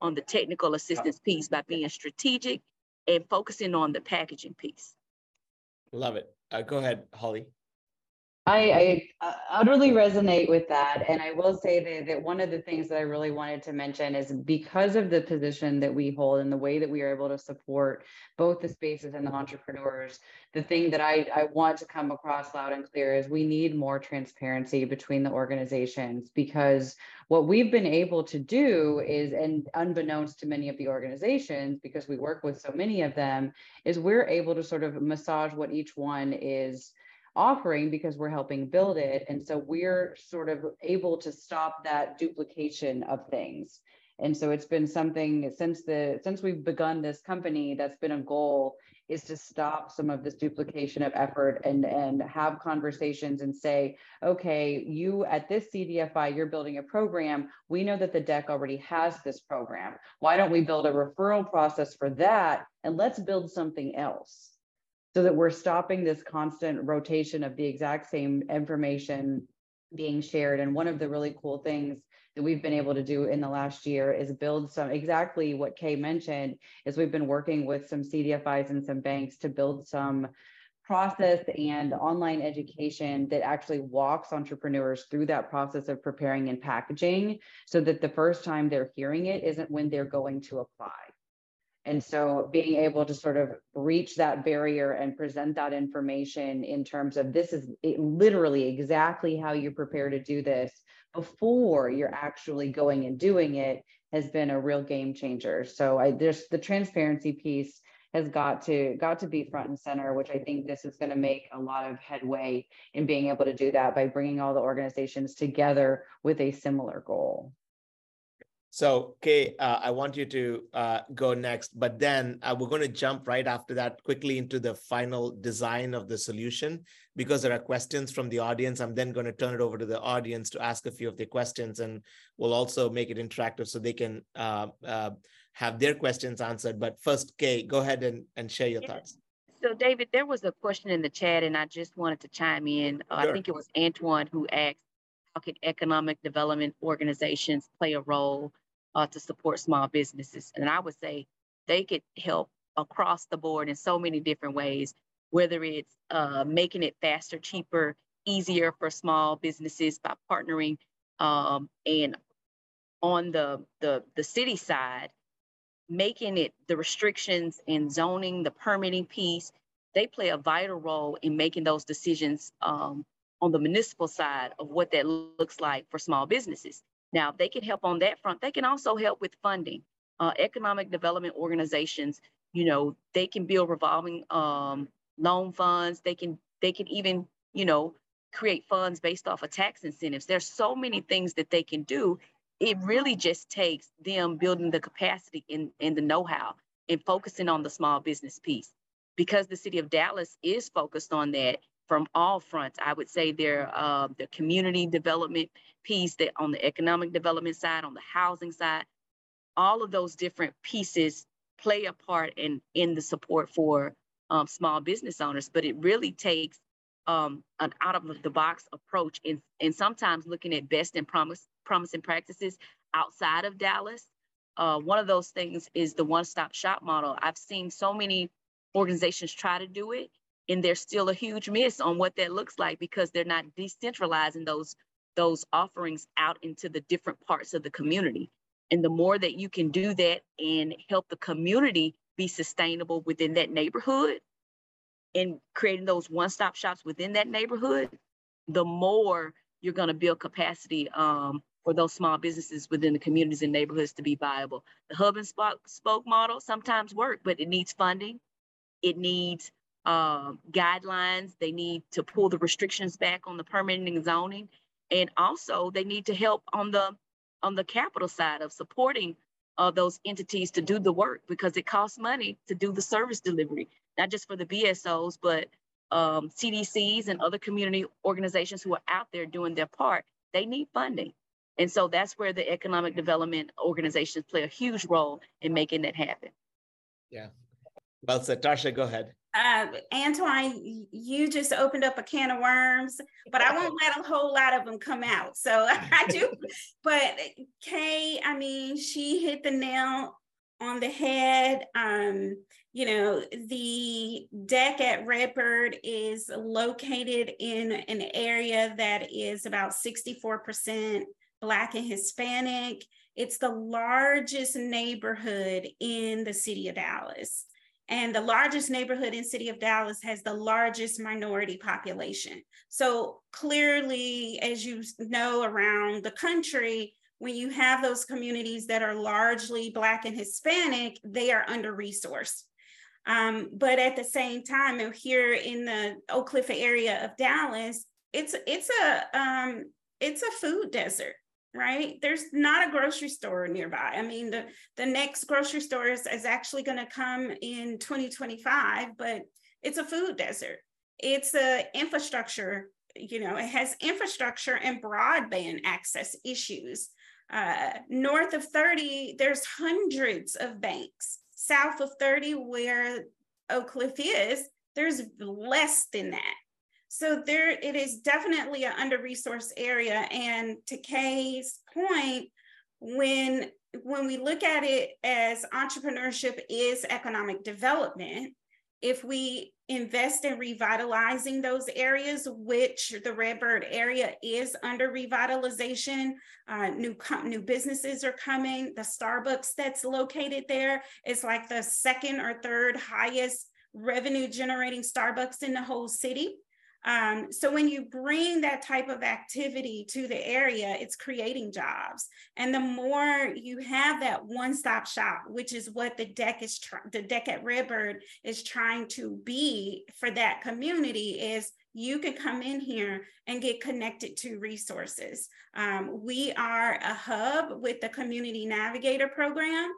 on the technical assistance piece by being strategic and focusing on the packaging piece. Love it. Uh, go ahead, Holly. I, I uh, utterly resonate with that. And I will say that, that one of the things that I really wanted to mention is because of the position that we hold and the way that we are able to support both the spaces and the entrepreneurs, the thing that I, I want to come across loud and clear is we need more transparency between the organizations because what we've been able to do is, and unbeknownst to many of the organizations, because we work with so many of them, is we're able to sort of massage what each one is offering because we're helping build it. And so we're sort of able to stop that duplication of things. And so it's been something since the since we've begun this company that's been a goal is to stop some of this duplication of effort and and have conversations and say okay you at this cdfi you're building a program we know that the DEC already has this program why don't we build a referral process for that and let's build something else so that we're stopping this constant rotation of the exact same information being shared. And one of the really cool things that we've been able to do in the last year is build some exactly what Kay mentioned is we've been working with some CDFIs and some banks to build some process and online education that actually walks entrepreneurs through that process of preparing and packaging so that the first time they're hearing it isn't when they're going to apply. And so being able to sort of reach that barrier and present that information in terms of this is literally exactly how you prepare to do this before you're actually going and doing it has been a real game changer. So I there's the transparency piece has got to got to be front and center, which I think this is going to make a lot of headway in being able to do that by bringing all the organizations together with a similar goal. So, Kay, uh, I want you to uh, go next, but then uh, we're going to jump right after that quickly into the final design of the solution because there are questions from the audience. I'm then going to turn it over to the audience to ask a few of the questions, and we'll also make it interactive so they can uh, uh, have their questions answered. But first, Kay, go ahead and, and share your thoughts. So, David, there was a question in the chat, and I just wanted to chime in. Uh, sure. I think it was Antoine who asked how can economic development organizations play a role uh, to support small businesses? And I would say they could help across the board in so many different ways, whether it's uh, making it faster, cheaper, easier for small businesses by partnering um, and on the, the, the city side, making it the restrictions and zoning, the permitting piece, they play a vital role in making those decisions um, on the municipal side of what that looks like for small businesses. Now, they can help on that front. They can also help with funding. Uh, economic development organizations, you know, they can build revolving um, loan funds. They can they can even, you know, create funds based off of tax incentives. There's so many things that they can do. It really just takes them building the capacity and, and the know-how and focusing on the small business piece. Because the city of Dallas is focused on that, from all fronts. I would say their uh, the community development piece, that on the economic development side, on the housing side, all of those different pieces play a part in in the support for um, small business owners. But it really takes um, an out of the box approach, and and sometimes looking at best and promise promising practices outside of Dallas. Uh, one of those things is the one stop shop model. I've seen so many organizations try to do it and there's still a huge miss on what that looks like because they're not decentralizing those those offerings out into the different parts of the community. And the more that you can do that and help the community be sustainable within that neighborhood and creating those one-stop shops within that neighborhood the more you're going to build capacity um, for those small businesses within the communities and neighborhoods to be viable. The hub and spoke model sometimes work but it needs funding. It needs uh, guidelines. They need to pull the restrictions back on the permitting zoning, and also they need to help on the on the capital side of supporting uh, those entities to do the work because it costs money to do the service delivery, not just for the BSOs, but um, CDCs and other community organizations who are out there doing their part. They need funding. And so that's where the economic development organizations play a huge role in making that happen. Yeah. Well said. Tarsha, go ahead. Uh, Antoine, you just opened up a can of worms, but I won't let a whole lot of them come out. So *laughs* I do. *laughs* But Kay, I mean, she hit the nail on the head. Um, you know, the DEC at Redbird is located in an area that is about 64% Black and Hispanic. It's the largest neighborhood in the city of Dallas. And the largest neighborhood in city of Dallas has the largest minority population. So clearly, as you know, around the country, when you have those communities that are largely Black and Hispanic, they are under resourced. Um, but at the same time, here in the Oak Cliff area of Dallas, it's it's a um, it's a food desert right? There's not a grocery store nearby. I mean, the, the next grocery store is, is actually going to come in 2025, but it's a food desert. It's a infrastructure, you know, it has infrastructure and broadband access issues. Uh, north of 30, there's hundreds of banks. South of 30, where Oak Cliff is, there's less than that. So there, it is definitely an under-resourced area. And to Kay's point, when when we look at it as entrepreneurship is economic development, if we invest in revitalizing those areas, which the Redbird area is under revitalization, uh, new new businesses are coming. The Starbucks that's located there is like the second or third highest revenue generating Starbucks in the whole city. Um, so when you bring that type of activity to the area, it's creating jobs. And the more you have that one-stop shop, which is what the DEC is the DEC at Redbird is trying to be for that community, is you can come in here and get connected to resources. Um, we are a hub with the Community Navigator program.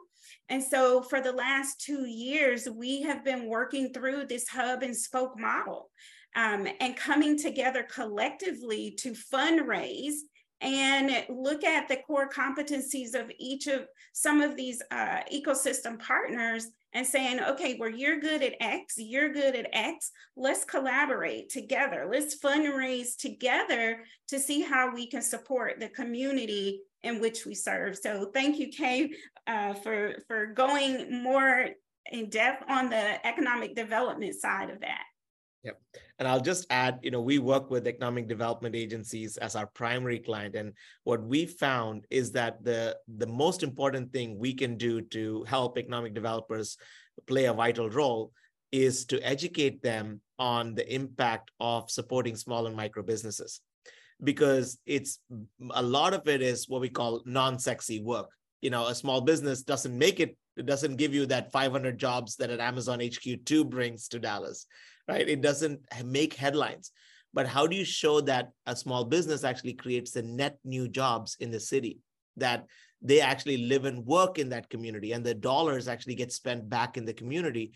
And so for the last two years, we have been working through this hub and spoke model um, and coming together collectively to fundraise and look at the core competencies of each of some of these uh, ecosystem partners and saying, okay, well, you're good at X, you're good at X, let's collaborate together. Let's fundraise together to see how we can support the community in which we serve. So thank you, Kay, uh, for, for going more in depth on the economic development side of that. Yep. And I'll just add, you know, we work with economic development agencies as our primary client. And what we found is that the, the most important thing we can do to help economic developers play a vital role is to educate them on the impact of supporting small and micro businesses. Because it's a lot of it is what we call non-sexy work. You know, a small business doesn't make it, it doesn't give you that 500 jobs that an Amazon HQ2 brings to Dallas right? It doesn't make headlines. But how do you show that a small business actually creates the net new jobs in the city, that they actually live and work in that community and the dollars actually get spent back in the community?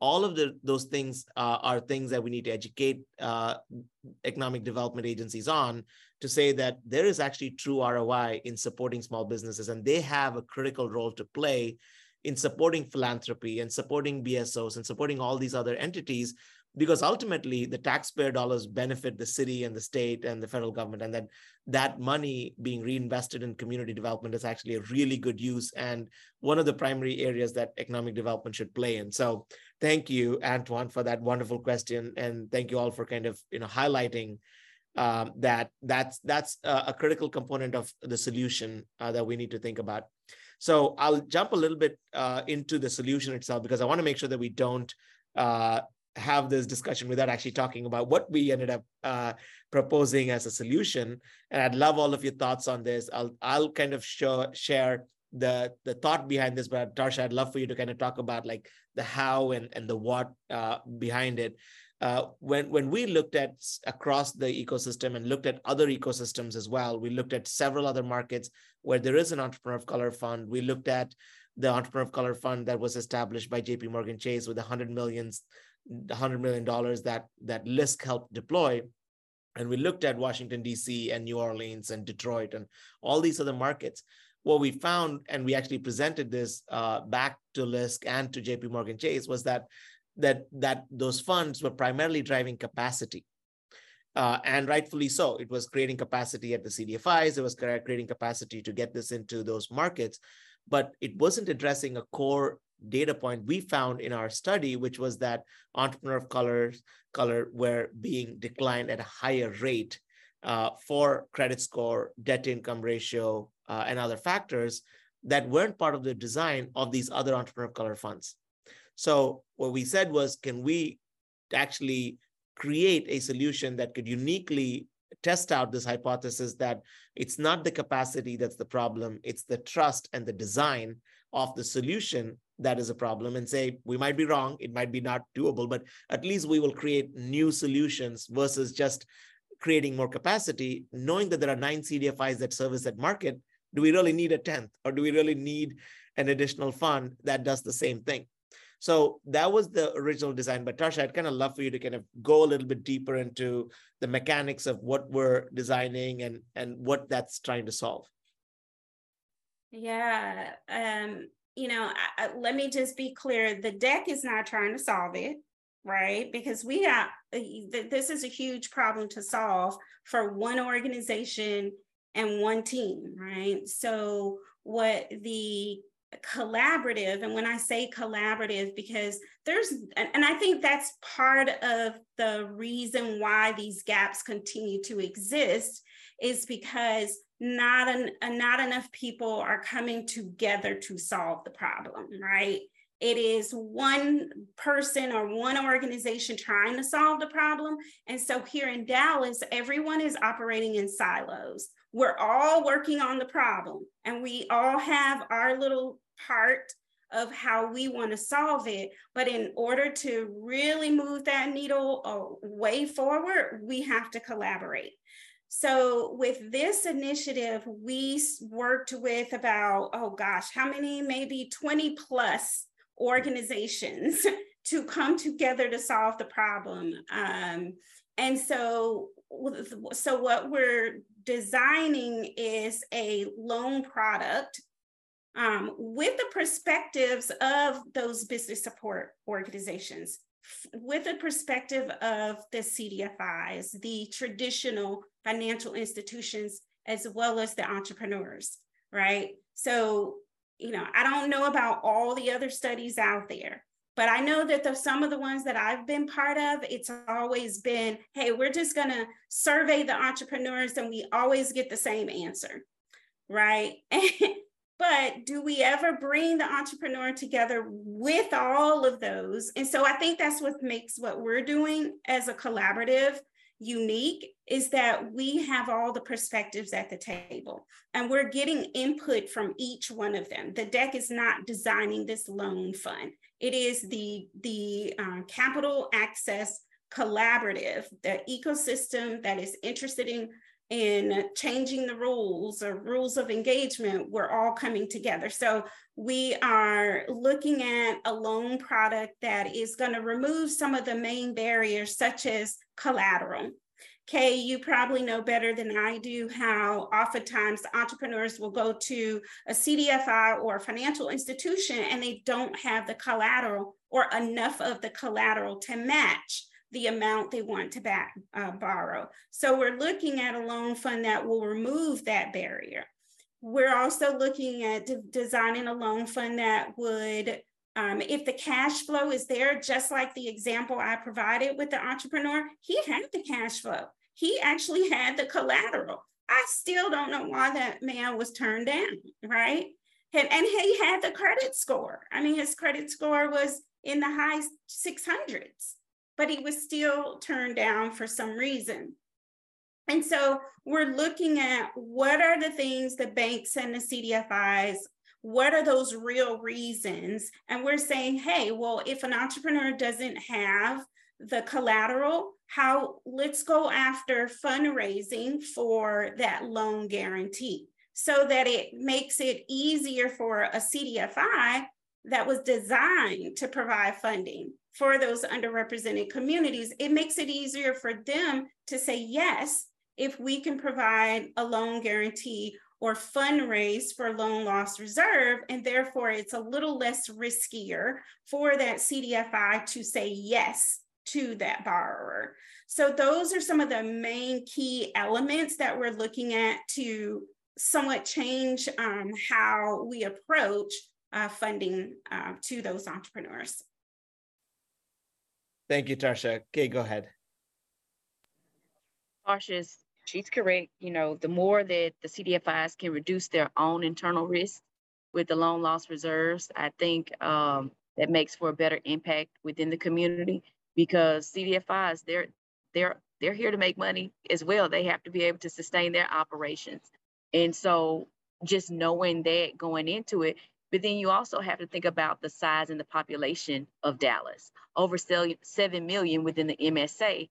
All of the, those things uh, are things that we need to educate uh, economic development agencies on to say that there is actually true ROI in supporting small businesses, and they have a critical role to play in supporting philanthropy and supporting BSOs and supporting all these other entities because ultimately the taxpayer dollars benefit the city and the state and the federal government and that that money being reinvested in community development is actually a really good use and one of the primary areas that economic development should play in. So thank you antoine for that wonderful question and thank you all for kind of you know highlighting um, that that's that's a, a, critical component of the solution uh, that we need to think about. So i'll jump a little bit uh, into the solution itself because i want to make sure that we don't uh, have this discussion without actually talking about what we ended up uh, proposing as a solution. And I'd love all of your thoughts on this. I'll I'll kind of show, share the the thought behind this, but Tarsha, I'd love for you to kind of talk about like the how and and the what uh, behind it. Uh, when when we looked at across the ecosystem and looked at other ecosystems as well, we looked at several other markets where there is an entrepreneur of color fund. We looked at the entrepreneur of color fund that was established by J.P. Morgan Chase with a 100 millions the $100 million that, that LISC helped deploy. And we looked at Washington, D.C., and New Orleans, and Detroit, and all these other markets. What we found, and we actually presented this uh, back to LISC and to JP Morgan Chase, was that that that those funds were primarily driving capacity. Uh, and rightfully so. It was creating capacity at the CDFIs. It was creating capacity to get this into those markets, but it wasn't addressing a core data point we found in our study, which was that entrepreneur of colors color were being declined at a higher rate uh, for credit score, debt income ratio, uh, and other factors that weren't part of the design of these other entrepreneur of color funds. So what we said was, can we actually create a solution that could uniquely test out this hypothesis that it's not the capacity that's the problem, it's the trust and the design of the solution that is a problem and say we might be wrong it might be not doable but at least we will create new solutions versus just creating more capacity knowing that there are nine cdfis that service that market do we really need a 10th or do we really need an additional fund that does the same thing? So that was the original design but tarsha i'd kind of love for you to kind of go a little bit deeper into the mechanics of what we're designing and and what that's trying to solve yeah um you know, I, I, let me just be clear the DEC is not trying to solve it, right? Because we got uh, this is a huge problem to solve for one organization and one team, right? So, what the collaborative and when i say collaborative because there's and i think that's part of the reason why these gaps continue to exist is because not an, uh, not enough people are coming together to solve the problem, right? It is one person or one organization trying to solve the problem. And so here in Dallas, everyone is operating in silos. We're all working on the problem and we all have our little part of how we want to solve it. But in order to really move that needle uh, way forward, we have to collaborate. So with this initiative, we worked with about, oh gosh, how many, maybe 20 plus organizations *laughs* to come together to solve the problem. Um, and so, so what we're designing is a loan product um, with the perspectives of those business support organizations with the perspective of the CDFIs, the traditional financial institutions, as well as the entrepreneurs, right? So, you know, I don't know about all the other studies out there, but I know that the, some of the ones that I've been part of, it's always been, hey, we're just going to survey the entrepreneurs and we always get the same answer, right? *laughs* but do we ever bring the entrepreneur together with all of those and so i think that's what makes what we're doing as a collaborative unique is that we have all the perspectives at the table and we're getting input from each one of them. The DEC is not designing this loan fund. It is the the uh, capital access collaborative the ecosystem that is interested in in changing the rules or rules of engagement, we're all coming together. So we are looking at a loan product that is going to remove some of the main barriers, such as collateral. Kay, you probably know better than I do how oftentimes entrepreneurs will go to a CDFI or a financial institution and they don't have the collateral or enough of the collateral to match the amount they want to back, uh, borrow. So we're looking at a loan fund that will remove that barrier. We're also looking at de designing a loan fund that would, um, if the cash flow is there, just like the example I provided with the entrepreneur, he had the cash flow. He actually had the collateral. I still don't know why that man was turned down, right? And, and he had the credit score. I mean, his credit score was in the high 600s but he was still turned down for some reason. And so we're looking at what are the things the banks and the CDFIs, what are those real reasons? And we're saying, hey, well, if an entrepreneur doesn't have the collateral, how let's go after fundraising for that loan guarantee so that it makes it easier for a CDFI that was designed to provide funding for those underrepresented communities, it makes it easier for them to say yes if we can provide a loan guarantee or fundraise for loan loss reserve. And therefore, it's a little less riskier for that CDFI to say yes to that borrower. So, those are some of the main key elements that we're looking at to somewhat change um, how we approach uh, funding uh, to those entrepreneurs. Thank you, Tarsha. Okay, go ahead. Cautious, she's correct. You know, the more that the CDFIs can reduce their own internal risk with the loan loss reserves, I think um, that makes for a better impact within the community because CDFIs, they're they're they're here to make money as well. They have to be able to sustain their operations. And so just knowing that going into it, but then you also have to think about the size and the population of Dallas. Over 7 million within the MSA.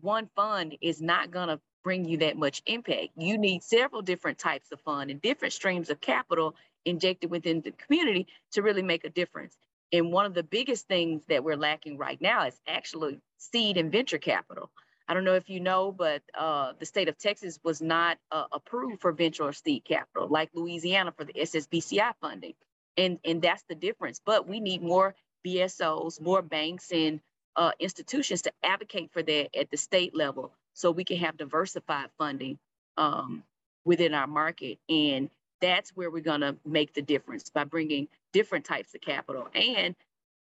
One fund is not going to bring you that much impact. You need several different types of fund and different streams of capital injected within the community to really make a difference. And one of the biggest things that we're lacking right now is actually seed and venture capital. I don't know if you know, but uh, the state of Texas was not uh, approved for venture or seed capital, like Louisiana for the SSBCI funding, and and that's the difference. But we need more BSOs, more banks, and uh, institutions to advocate for that at the state level, so we can have diversified funding um, within our market, and that's where we're going to make the difference by bringing different types of capital. And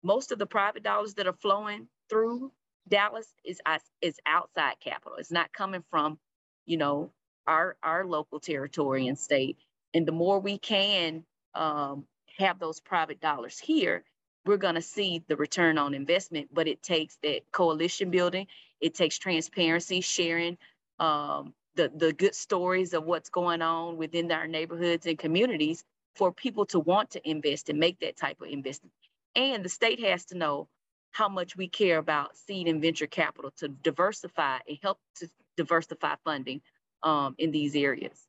most of the private dollars that are flowing through Dallas is is outside capital. It's not coming from, you know, our our local territory and state. And the more we can um, have those private dollars here, we're going to see the return on investment. But it takes that coalition building. It takes transparency, sharing um, the the good stories of what's going on within our neighborhoods and communities for people to want to invest and make that type of investment. And the state has to know how much we care about seed and venture capital to diversify and help to diversify funding um, in these areas.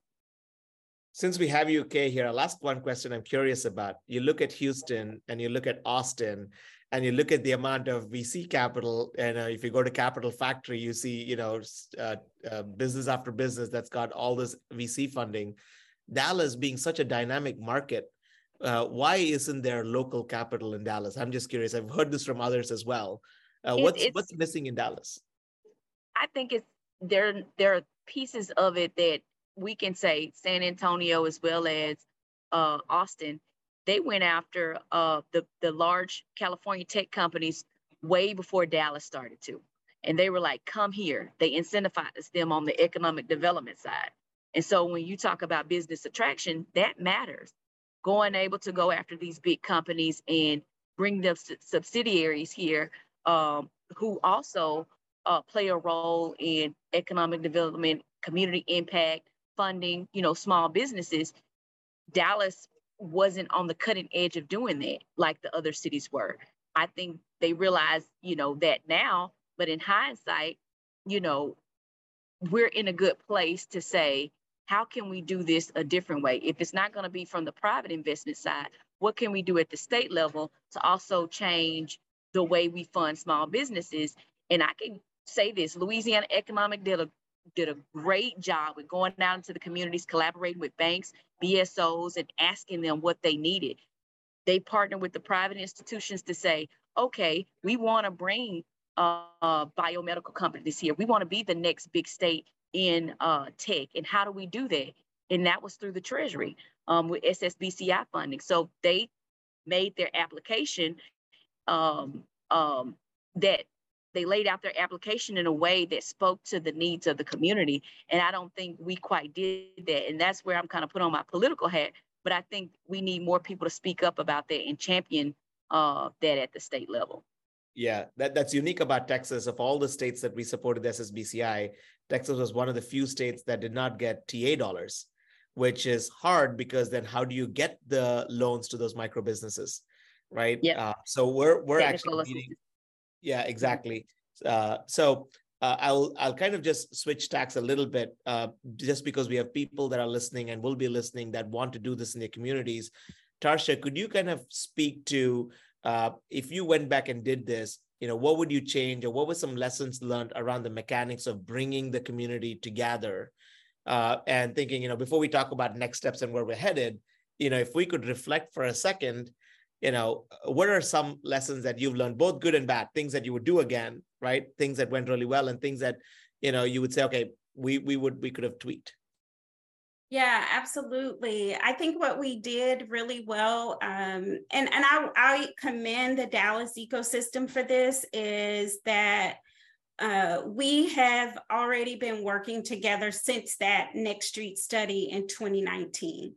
Since we have UK here, I'll ask one question I'm curious about. You look at Houston and you look at Austin, and you look at the amount of VC capital, and uh, if you go to Capital Factory, you see, you know, uh, uh, business after business that's got all this VC funding. Dallas being such a dynamic market, uh, why isn't there local capital in Dallas? I'm just curious. I've heard this from others as well. Uh, what's what's missing in Dallas? I think it's there. There are pieces of it that we can say San Antonio as well as uh, Austin. They went after uh, the the large California tech companies way before Dallas started to, and they were like, "Come here." They incentivized them on the economic development side. And so when you talk about business attraction, that matters going able to go after these big companies and bring them subsidiaries here um, who also uh, play a role in economic development, community impact, funding, you know, small businesses. Dallas wasn't on the cutting edge of doing that like the other cities were. I think they realize, you know, that now, but in hindsight, you know, we're in a good place to say, how can we do this a different way? If it's not going to be from the private investment side, what can we do at the state level to also change the way we fund small businesses? And I can say this Louisiana Economic did a did a great job with going out into the communities, collaborating with banks, BSOs, and asking them what they needed. They partnered with the private institutions to say, okay, we want to bring uh, biomedical companies here. We want to be the next big state in uh, tech. And how do we do that? And that was through the Treasury um, with SSBCI funding. So they made their application um, um, that they laid out their application in a way that spoke to the needs of the community. And I don't think we quite did that. And that's where I'm kind of put on my political hat. But I think we need more people to speak up about that and champion uh, that at the state level. Yeah, that, that's unique about Texas. Of all the states that we supported the SSBCI, Texas was one of the few states that did not get TA dollars, which is hard because then how do you get the loans to those micro businesses, right? Yeah. Uh, so we're we're Technical actually meeting. Yeah, exactly. Uh, so uh, I'll I'll kind of just switch tacks a little bit, uh, just because we have people that are listening and will be listening that want to do this in their communities. Tarsha, could you kind of speak to uh, if you went back and did this, you know, what would you change or what were some lessons learned around the mechanics of bringing the community together uh, and thinking, you know, before we talk about next steps and where we're headed, you know, if we could reflect for a second, you know, what are some lessons that you've learned, both good and bad, things that you would do again, right? Things that went really well and things that, you know, you would say, okay, we we would we could have tweaked. Yeah, absolutely. I think what we did really well, um, and and I I commend the Dallas ecosystem for this, is that uh, we have already been working together since that Next Street study in 2019.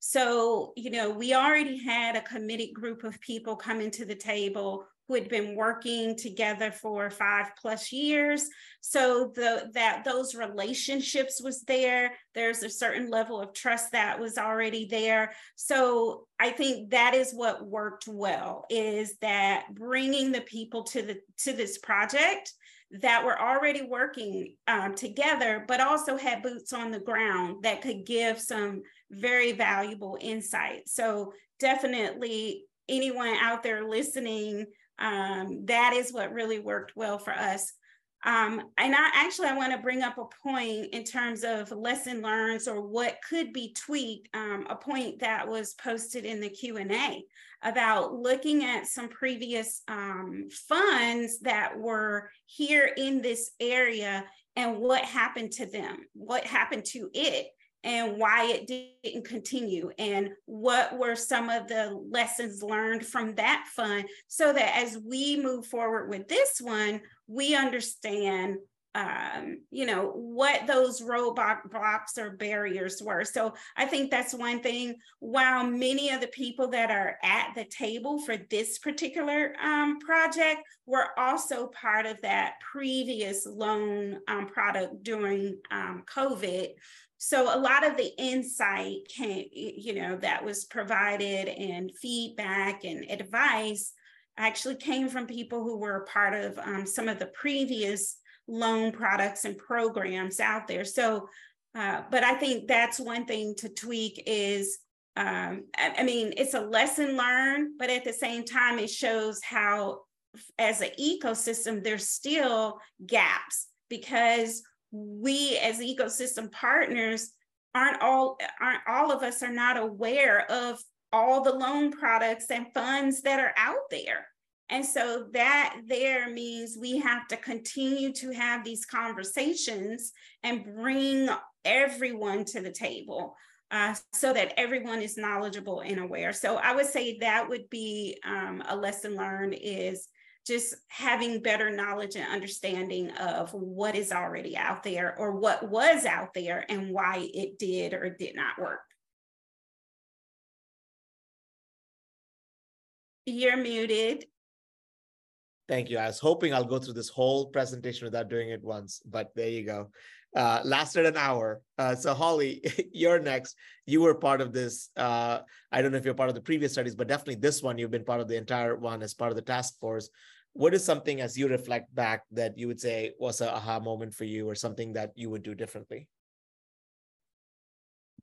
So, you know, we already had a committed group of people coming to the table who had been working together for five plus years. So the that those relationships was there. There's a certain level of trust that was already there. So I think that is what worked well is that bringing the people to the to this project that were already working um, together, but also had boots on the ground that could give some very valuable insight. So, definitely, anyone out there listening, um, that is what really worked well for us. Um, and I actually I want to bring up a point in terms of lesson learned or what could be tweaked. Um, a point that was posted in the Q and A about looking at some previous um, funds that were here in this area and what happened to them, what happened to it, and why it didn't continue and what were some of the lessons learned from that fund so that as we move forward with this one we understand um, you know what those roadblocks or barriers were. So i think that's one thing. While many of the people that are at the table for this particular um, project were also part of that previous loan um, product during um, covid so a lot of the insight came, you know, that was provided and feedback and advice actually came from people who were part of um, some of the previous loan products and programs out there. So, uh, but I think that's one thing to tweak is, um, I, I mean, it's a lesson learned, but at the same time, it shows how, as an ecosystem, there's still gaps because we as ecosystem partners aren't all aren't all of us are not aware of all the loan products and funds that are out there and so that there means we have to continue to have these conversations and bring everyone to the table uh, so that everyone is knowledgeable and aware. So I would say that would be um, a lesson learned is just having better knowledge and understanding of what is already out there or what was out there and why it did or did not work. You're muted. Thank you. I was hoping I'll go through this whole presentation without doing it once, but there you go. Uh, lasted an hour. Uh, so Holly, *laughs* you're next. You were part of this. Uh, I don't know if you're part of the previous studies, but definitely this one, you've been part of the entire one as part of the task force what is something as you reflect back that you would say was a aha moment for you or something that you would do differently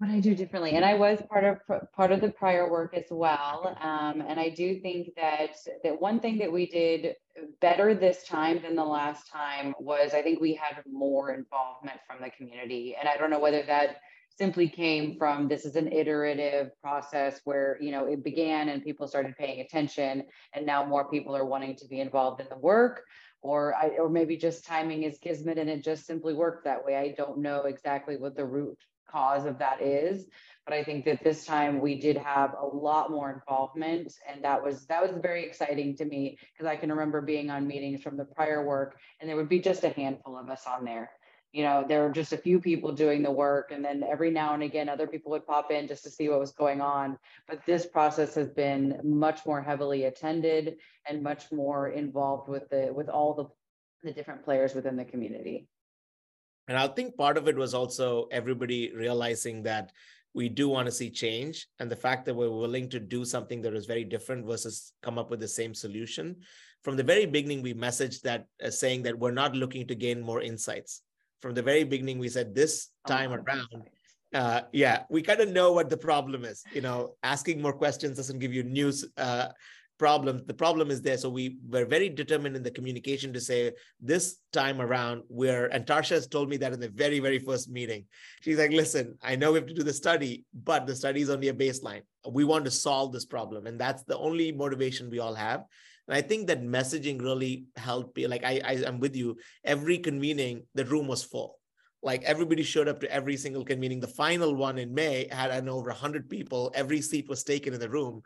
what I do differently, and I was part of part of the prior work as well. Um, and I do think that that one thing that we did better this time than the last time was I think we had more involvement from the community. And I don't know whether that simply came from this is an iterative process where you know it began and people started paying attention and now more people are wanting to be involved in the work. Or I, or maybe just timing is kismet and it just simply worked that way. I don't know exactly what the root cause of that is but i think that this time we did have a lot more involvement and that was that was very exciting to me because i can remember being on meetings from the prior work and there would be just a handful of us on there you know, there were just a few people doing the work, and then every now and again, other people would pop in just to see what was going on. But this process has been much more heavily attended and much more involved with the with all the the different players within the community. And I think part of it was also everybody realizing that we do want to see change and the fact that we're willing to do something that is very different versus come up with the same solution from the very beginning we messaged that uh, saying that we're not looking to gain more insights from the very beginning, we said this time oh, around, uh, yeah, we kind of know what the problem is. You know, asking more questions doesn't give you news uh, problems. The problem is there. So we were very determined in the communication to say this time around we're and Tarsha has told me that in the very, very first meeting. She's like, listen, I know we have to do the study, but the study is only a baseline. We want to solve this problem. And that's the only motivation we all have. And I think that messaging really helped me. Like I, I am with you. Every convening, the room was full like everybody showed up to every single convening. The final one in May had an over 100 people. Every seat was taken in the room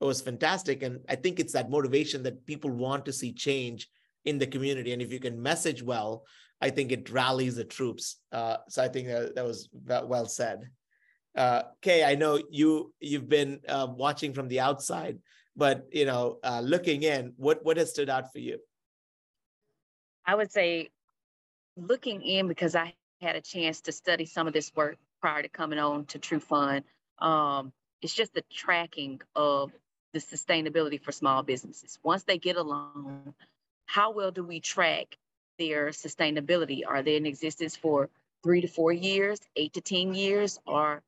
it was fantastic. And I think it's that motivation that people want to see change in the community. And if you can message well, I think it rallies the troops. Uh, so I think that, that was well said. Uh, Kay, I know you you've been uh, watching from the outside, but you know, uh, looking in, what what has stood out for you? I would say, looking in because I had a chance to study some of this work prior to coming on to TruFund. Um, it's just the tracking of the sustainability for small businesses. Once they get a loan, how well do we track their sustainability? Are they in existence for three to four years, eight to 10 years, or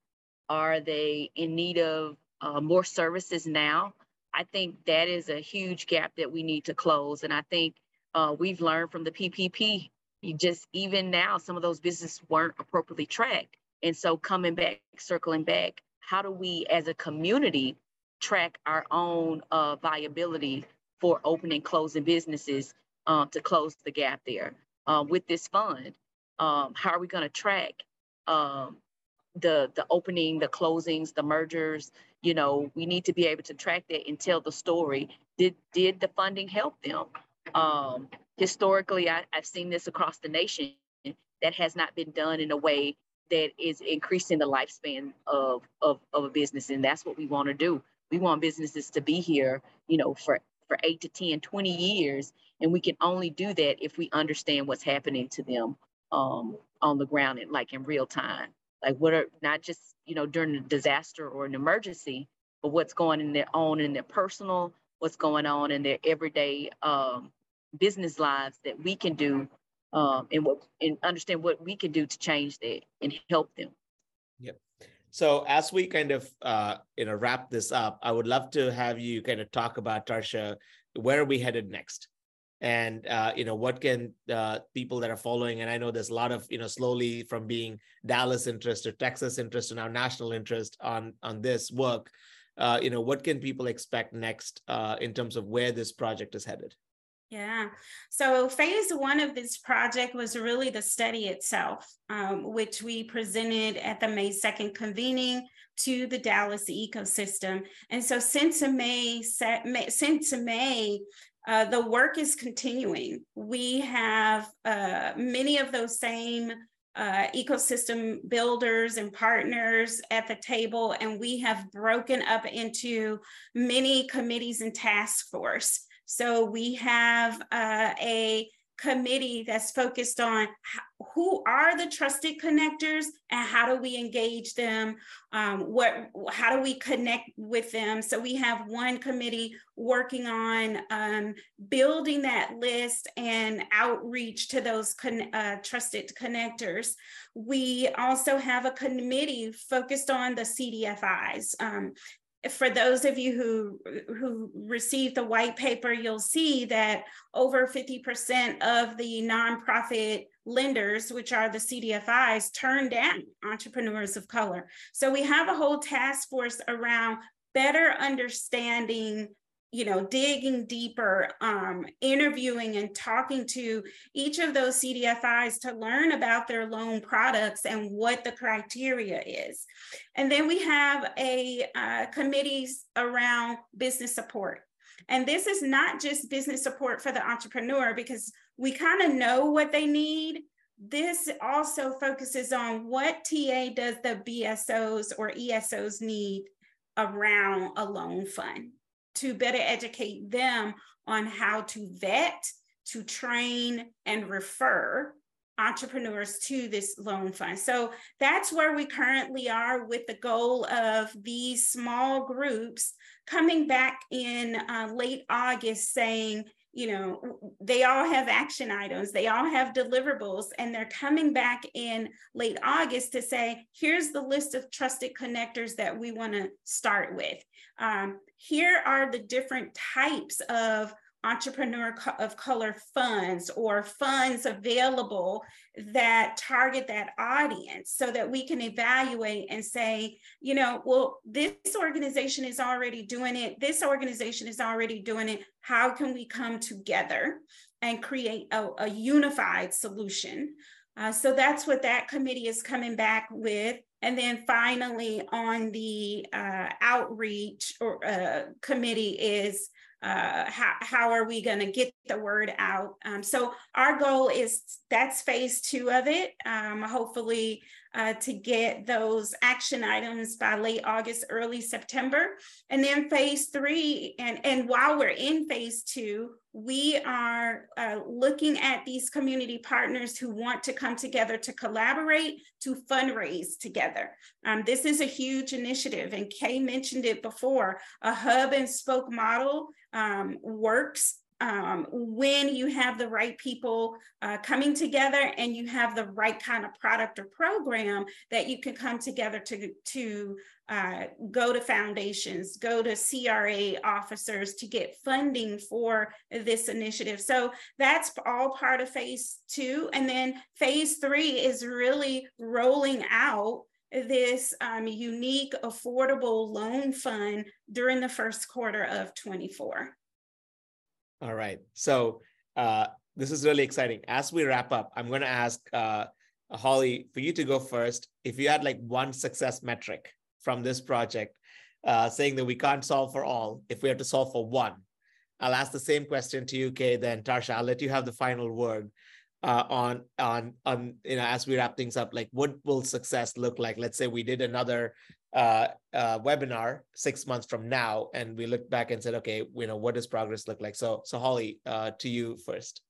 are they in need of uh, more services now? I think that is a huge gap that we need to close. And I think uh, we've learned from the PPP, you just even now, some of those businesses weren't appropriately tracked. And so coming back, circling back, how do we as a community track our own uh, viability for opening, closing businesses um, to close the gap there. Um, with this fund, um, how are we going to track um, the the opening, the closings, the mergers? You know, we need to be able to track that and tell the story. Did did the funding help them? Um, historically, I, I've seen this across the nation. That has not been done in a way that is increasing the lifespan of, of, of a business. And that's what we want to do. We want businesses to be here, you know, for, for eight to 10, 20 years. And we can only do that if we understand what's happening to them um, on the ground and like in real time. Like what are not just, you know, during a disaster or an emergency, but what's going in their own in their personal, what's going on in their everyday um, business lives that we can do um, and what and understand what we can do to change that and help them. Yep. So as we kind of uh, you know wrap this up, I would love to have you kind of talk about Tarsha. Where are we headed next? And uh, you know what can uh, people that are following, and I know there's a lot of you know slowly from being Dallas interest or Texas interest to now national interest on on this work. Uh, you know what can people expect next uh, in terms of where this project is headed? Yeah. So phase one of this project was really the study itself, um, which we presented at the May 2nd convening to the Dallas ecosystem. And so since May, since May, uh, the work is continuing. We have uh, many of those same uh, ecosystem builders and partners at the table, and we have broken up into many committees and task force. So we have uh, a committee that's focused on who are the trusted connectors and how do we engage them? Um, what how do we connect with them? So we have one committee working on um, building that list and outreach to those con- uh, trusted connectors. We also have a committee focused on the cdfis um, for those of you who who received the white paper, you'll see that over 50% of the nonprofit lenders, which are the CDFIs, turn down entrepreneurs of color. So we have a whole task force around better understanding you know, digging deeper, um, interviewing and talking to each of those CDFIs to learn about their loan products and what the criteria is. And then we have a uh, committees around business support. And this is not just business support for the entrepreneur because we kind of know what they need. This also focuses on what TA does the BSOs or ESOs need around a loan fund to better educate them on how to vet, to train, and refer entrepreneurs to this loan fund. So that's where we currently are with the goal of these small groups coming back in uh, late August saying, you know, they all have action items, they all have deliverables, and they're coming back in late August to say, here's the list of trusted connectors that we want to start with. Um, here are the different types of entrepreneur of color funds or funds available that target that audience so that we can evaluate and say, you know, well, this organization is already doing it. This organization is already doing it. How can we come together and create a, a unified solution? Uh, so that's what that committee is coming back with. And then finally, on the uh, outreach or uh, committee is uh, how, how are we going to get the word out? Um, so our goal is that's phase two of it. Um, hopefully uh, to get those action items by late August, early September. And then phase three, and, and while we're in phase two, we are uh, looking at these community partners who want to come together to collaborate, to fundraise together. Um, this is a huge initiative, and Kay mentioned it before. A hub and spoke model um, works um, when you have the right people uh, coming together and you have the right kind of product or program that you can come together to, to uh, go to foundations, go to CRA officers to get funding for this initiative. So that's all part of phase two. And then phase three is really rolling out this um, unique affordable loan fund during the first quarter of 24. All right. So uh, this is really exciting. As we wrap up, I'm going to ask uh, Holly for you to go first. If you had like one success metric from this project, uh, saying that we can't solve for all, if we have to solve for one, I'll ask the same question to you, Kay. Then Tarsha, I'll let you have the final word uh, on on on you know as we wrap things up. Like, what will success look like? Let's say we did another uh, uh, webinar six months from now, and we looked back and said, okay, you know, what does progress look like? So, so Holly, uh, to you first.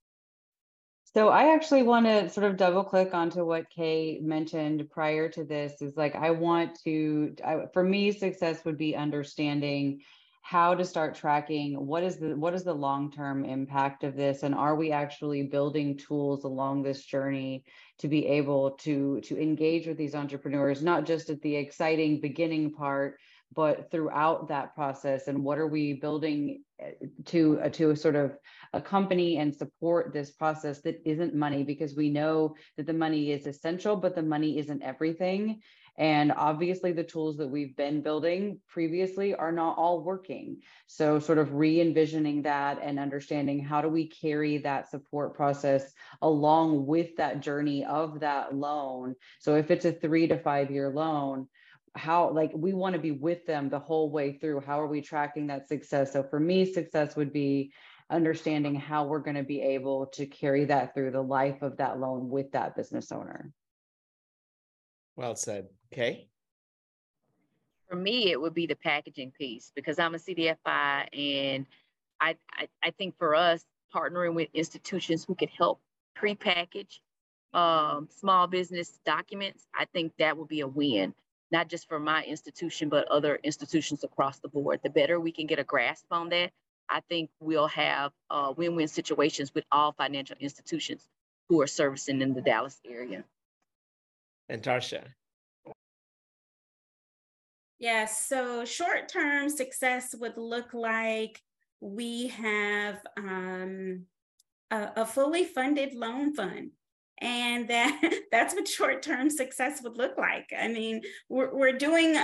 So I actually want to sort of double click onto what Kay mentioned prior to this. Is like I want to, I, for me, success would be understanding how to start tracking what is the what is the long term impact of this and are we actually building tools along this journey to be able to to engage with these entrepreneurs not just at the exciting beginning part but throughout that process? And what are we building eh, to uh, to sort of accompany and support this process that isn't money? Because we know that the money is essential but the money isn't everything and obviously, the tools that we've been building previously are not all working. So, sort of re envisioning that and understanding how do we carry that support process along with that journey of that loan. So, if it's a three to five year loan, how like we want to be with them the whole way through how are we tracking that success so for me success would be understanding how we're going to be able to carry that through the life of that loan with that business owner well said. Okay. For me, it would be the packaging piece because I'm a CDFI and I, I, I think for us, partnering with institutions who can help pre-package um, small business documents, I think that would be a win, not just for my institution, but other institutions across the board. The better we can get a grasp on that, I think we'll have uh, win-win situations with all financial institutions who are servicing in the Dallas area and Tarsha? Yes, so short term success would look like we have um, a, a, fully funded loan fund. And that *laughs* that's what short term success would look like. I mean, we're, we're doing,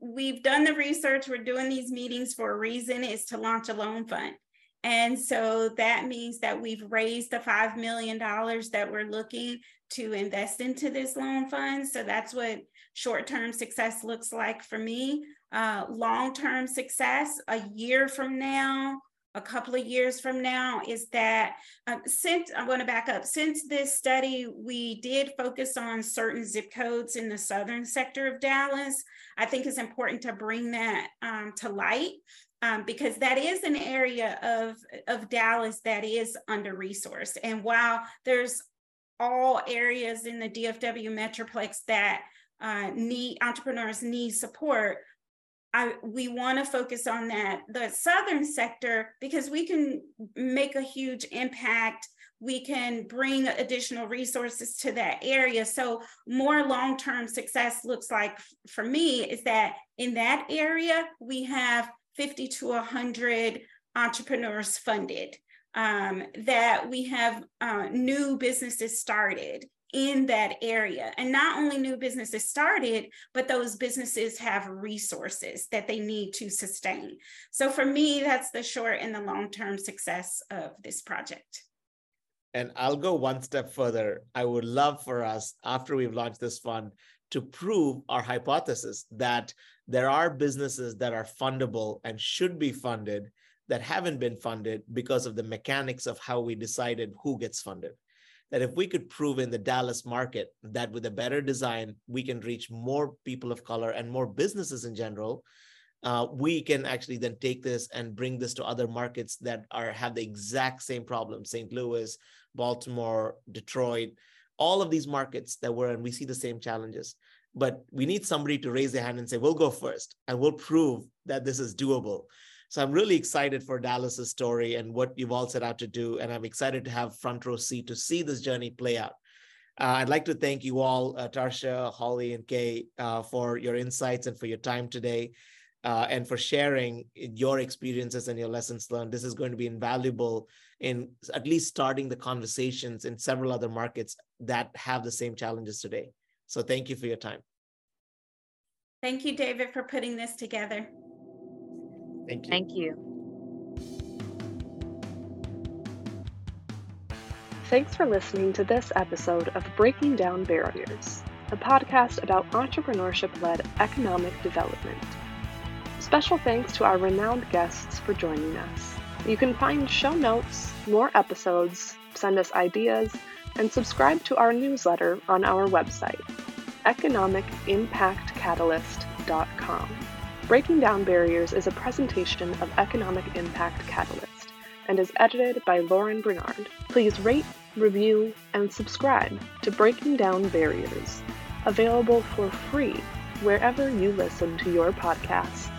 we've done the research, we're doing these meetings for a reason is to launch a loan fund. And so that means that we've raised the $5 million that we're looking to invest into this loan fund. So that's what short term success looks like for me. Uh, Long term success, a year from now, a couple of years from now, is that uh, since I'm going to back up, since this study, we did focus on certain zip codes in the southern sector of Dallas. I think it's important to bring that um, to light. Um, because that is an area of, of Dallas that is under resourced. And while there's all areas in the DFW Metroplex that uh, need entrepreneurs need support. I, we want to focus on that, the southern sector, because we can make a huge impact. We can bring additional resources to that area. So, more long term success looks like for me is that in that area, we have 50 to 100 entrepreneurs funded, um, that we have uh, new businesses started, in that area. And not only new businesses started, but those businesses have resources that they need to sustain. So for me, that's the short and the long term success of this project. And I'll go one step further. I would love for us, after we've launched this fund, to prove our hypothesis that there are businesses that are fundable and should be funded that haven't been funded because of the mechanics of how we decided who gets funded that if we could prove in the Dallas market that with a better design, we can reach more people of color and more businesses in general, uh, we can actually then take this and bring this to other markets that are have the exact same problem st louis baltimore detroit all of these markets that we're in we see the same challenges. But we need somebody to raise their hand and say we'll go first and we'll prove that this is doable so I'm really excited for Dallas's story and what you've all set out to do. And I'm excited to have front row seat to see this journey play out. Uh, I'd like to thank you all, uh, Tarsha, Holly, and Kay, uh, for your insights and for your time today, uh, and for sharing your experiences and your lessons learned. This is going to be invaluable in at least starting the conversations in several other markets that have the same challenges today. So thank you for your time. Thank you, David, for putting this together. Thank you. Thank you. Thanks for listening to this episode of Breaking Down Barriers, a podcast about entrepreneurship led economic development. Special thanks to our renowned guests for joining us. You can find show notes, more episodes, send us ideas, and subscribe to our newsletter on our website, economicimpactcatalyst.com. Breaking Down Barriers is a presentation of Economic Impact Catalyst and is edited by Lauren Bernard. Please rate, review, and subscribe to Breaking Down Barriers, available for free wherever you listen to your podcasts.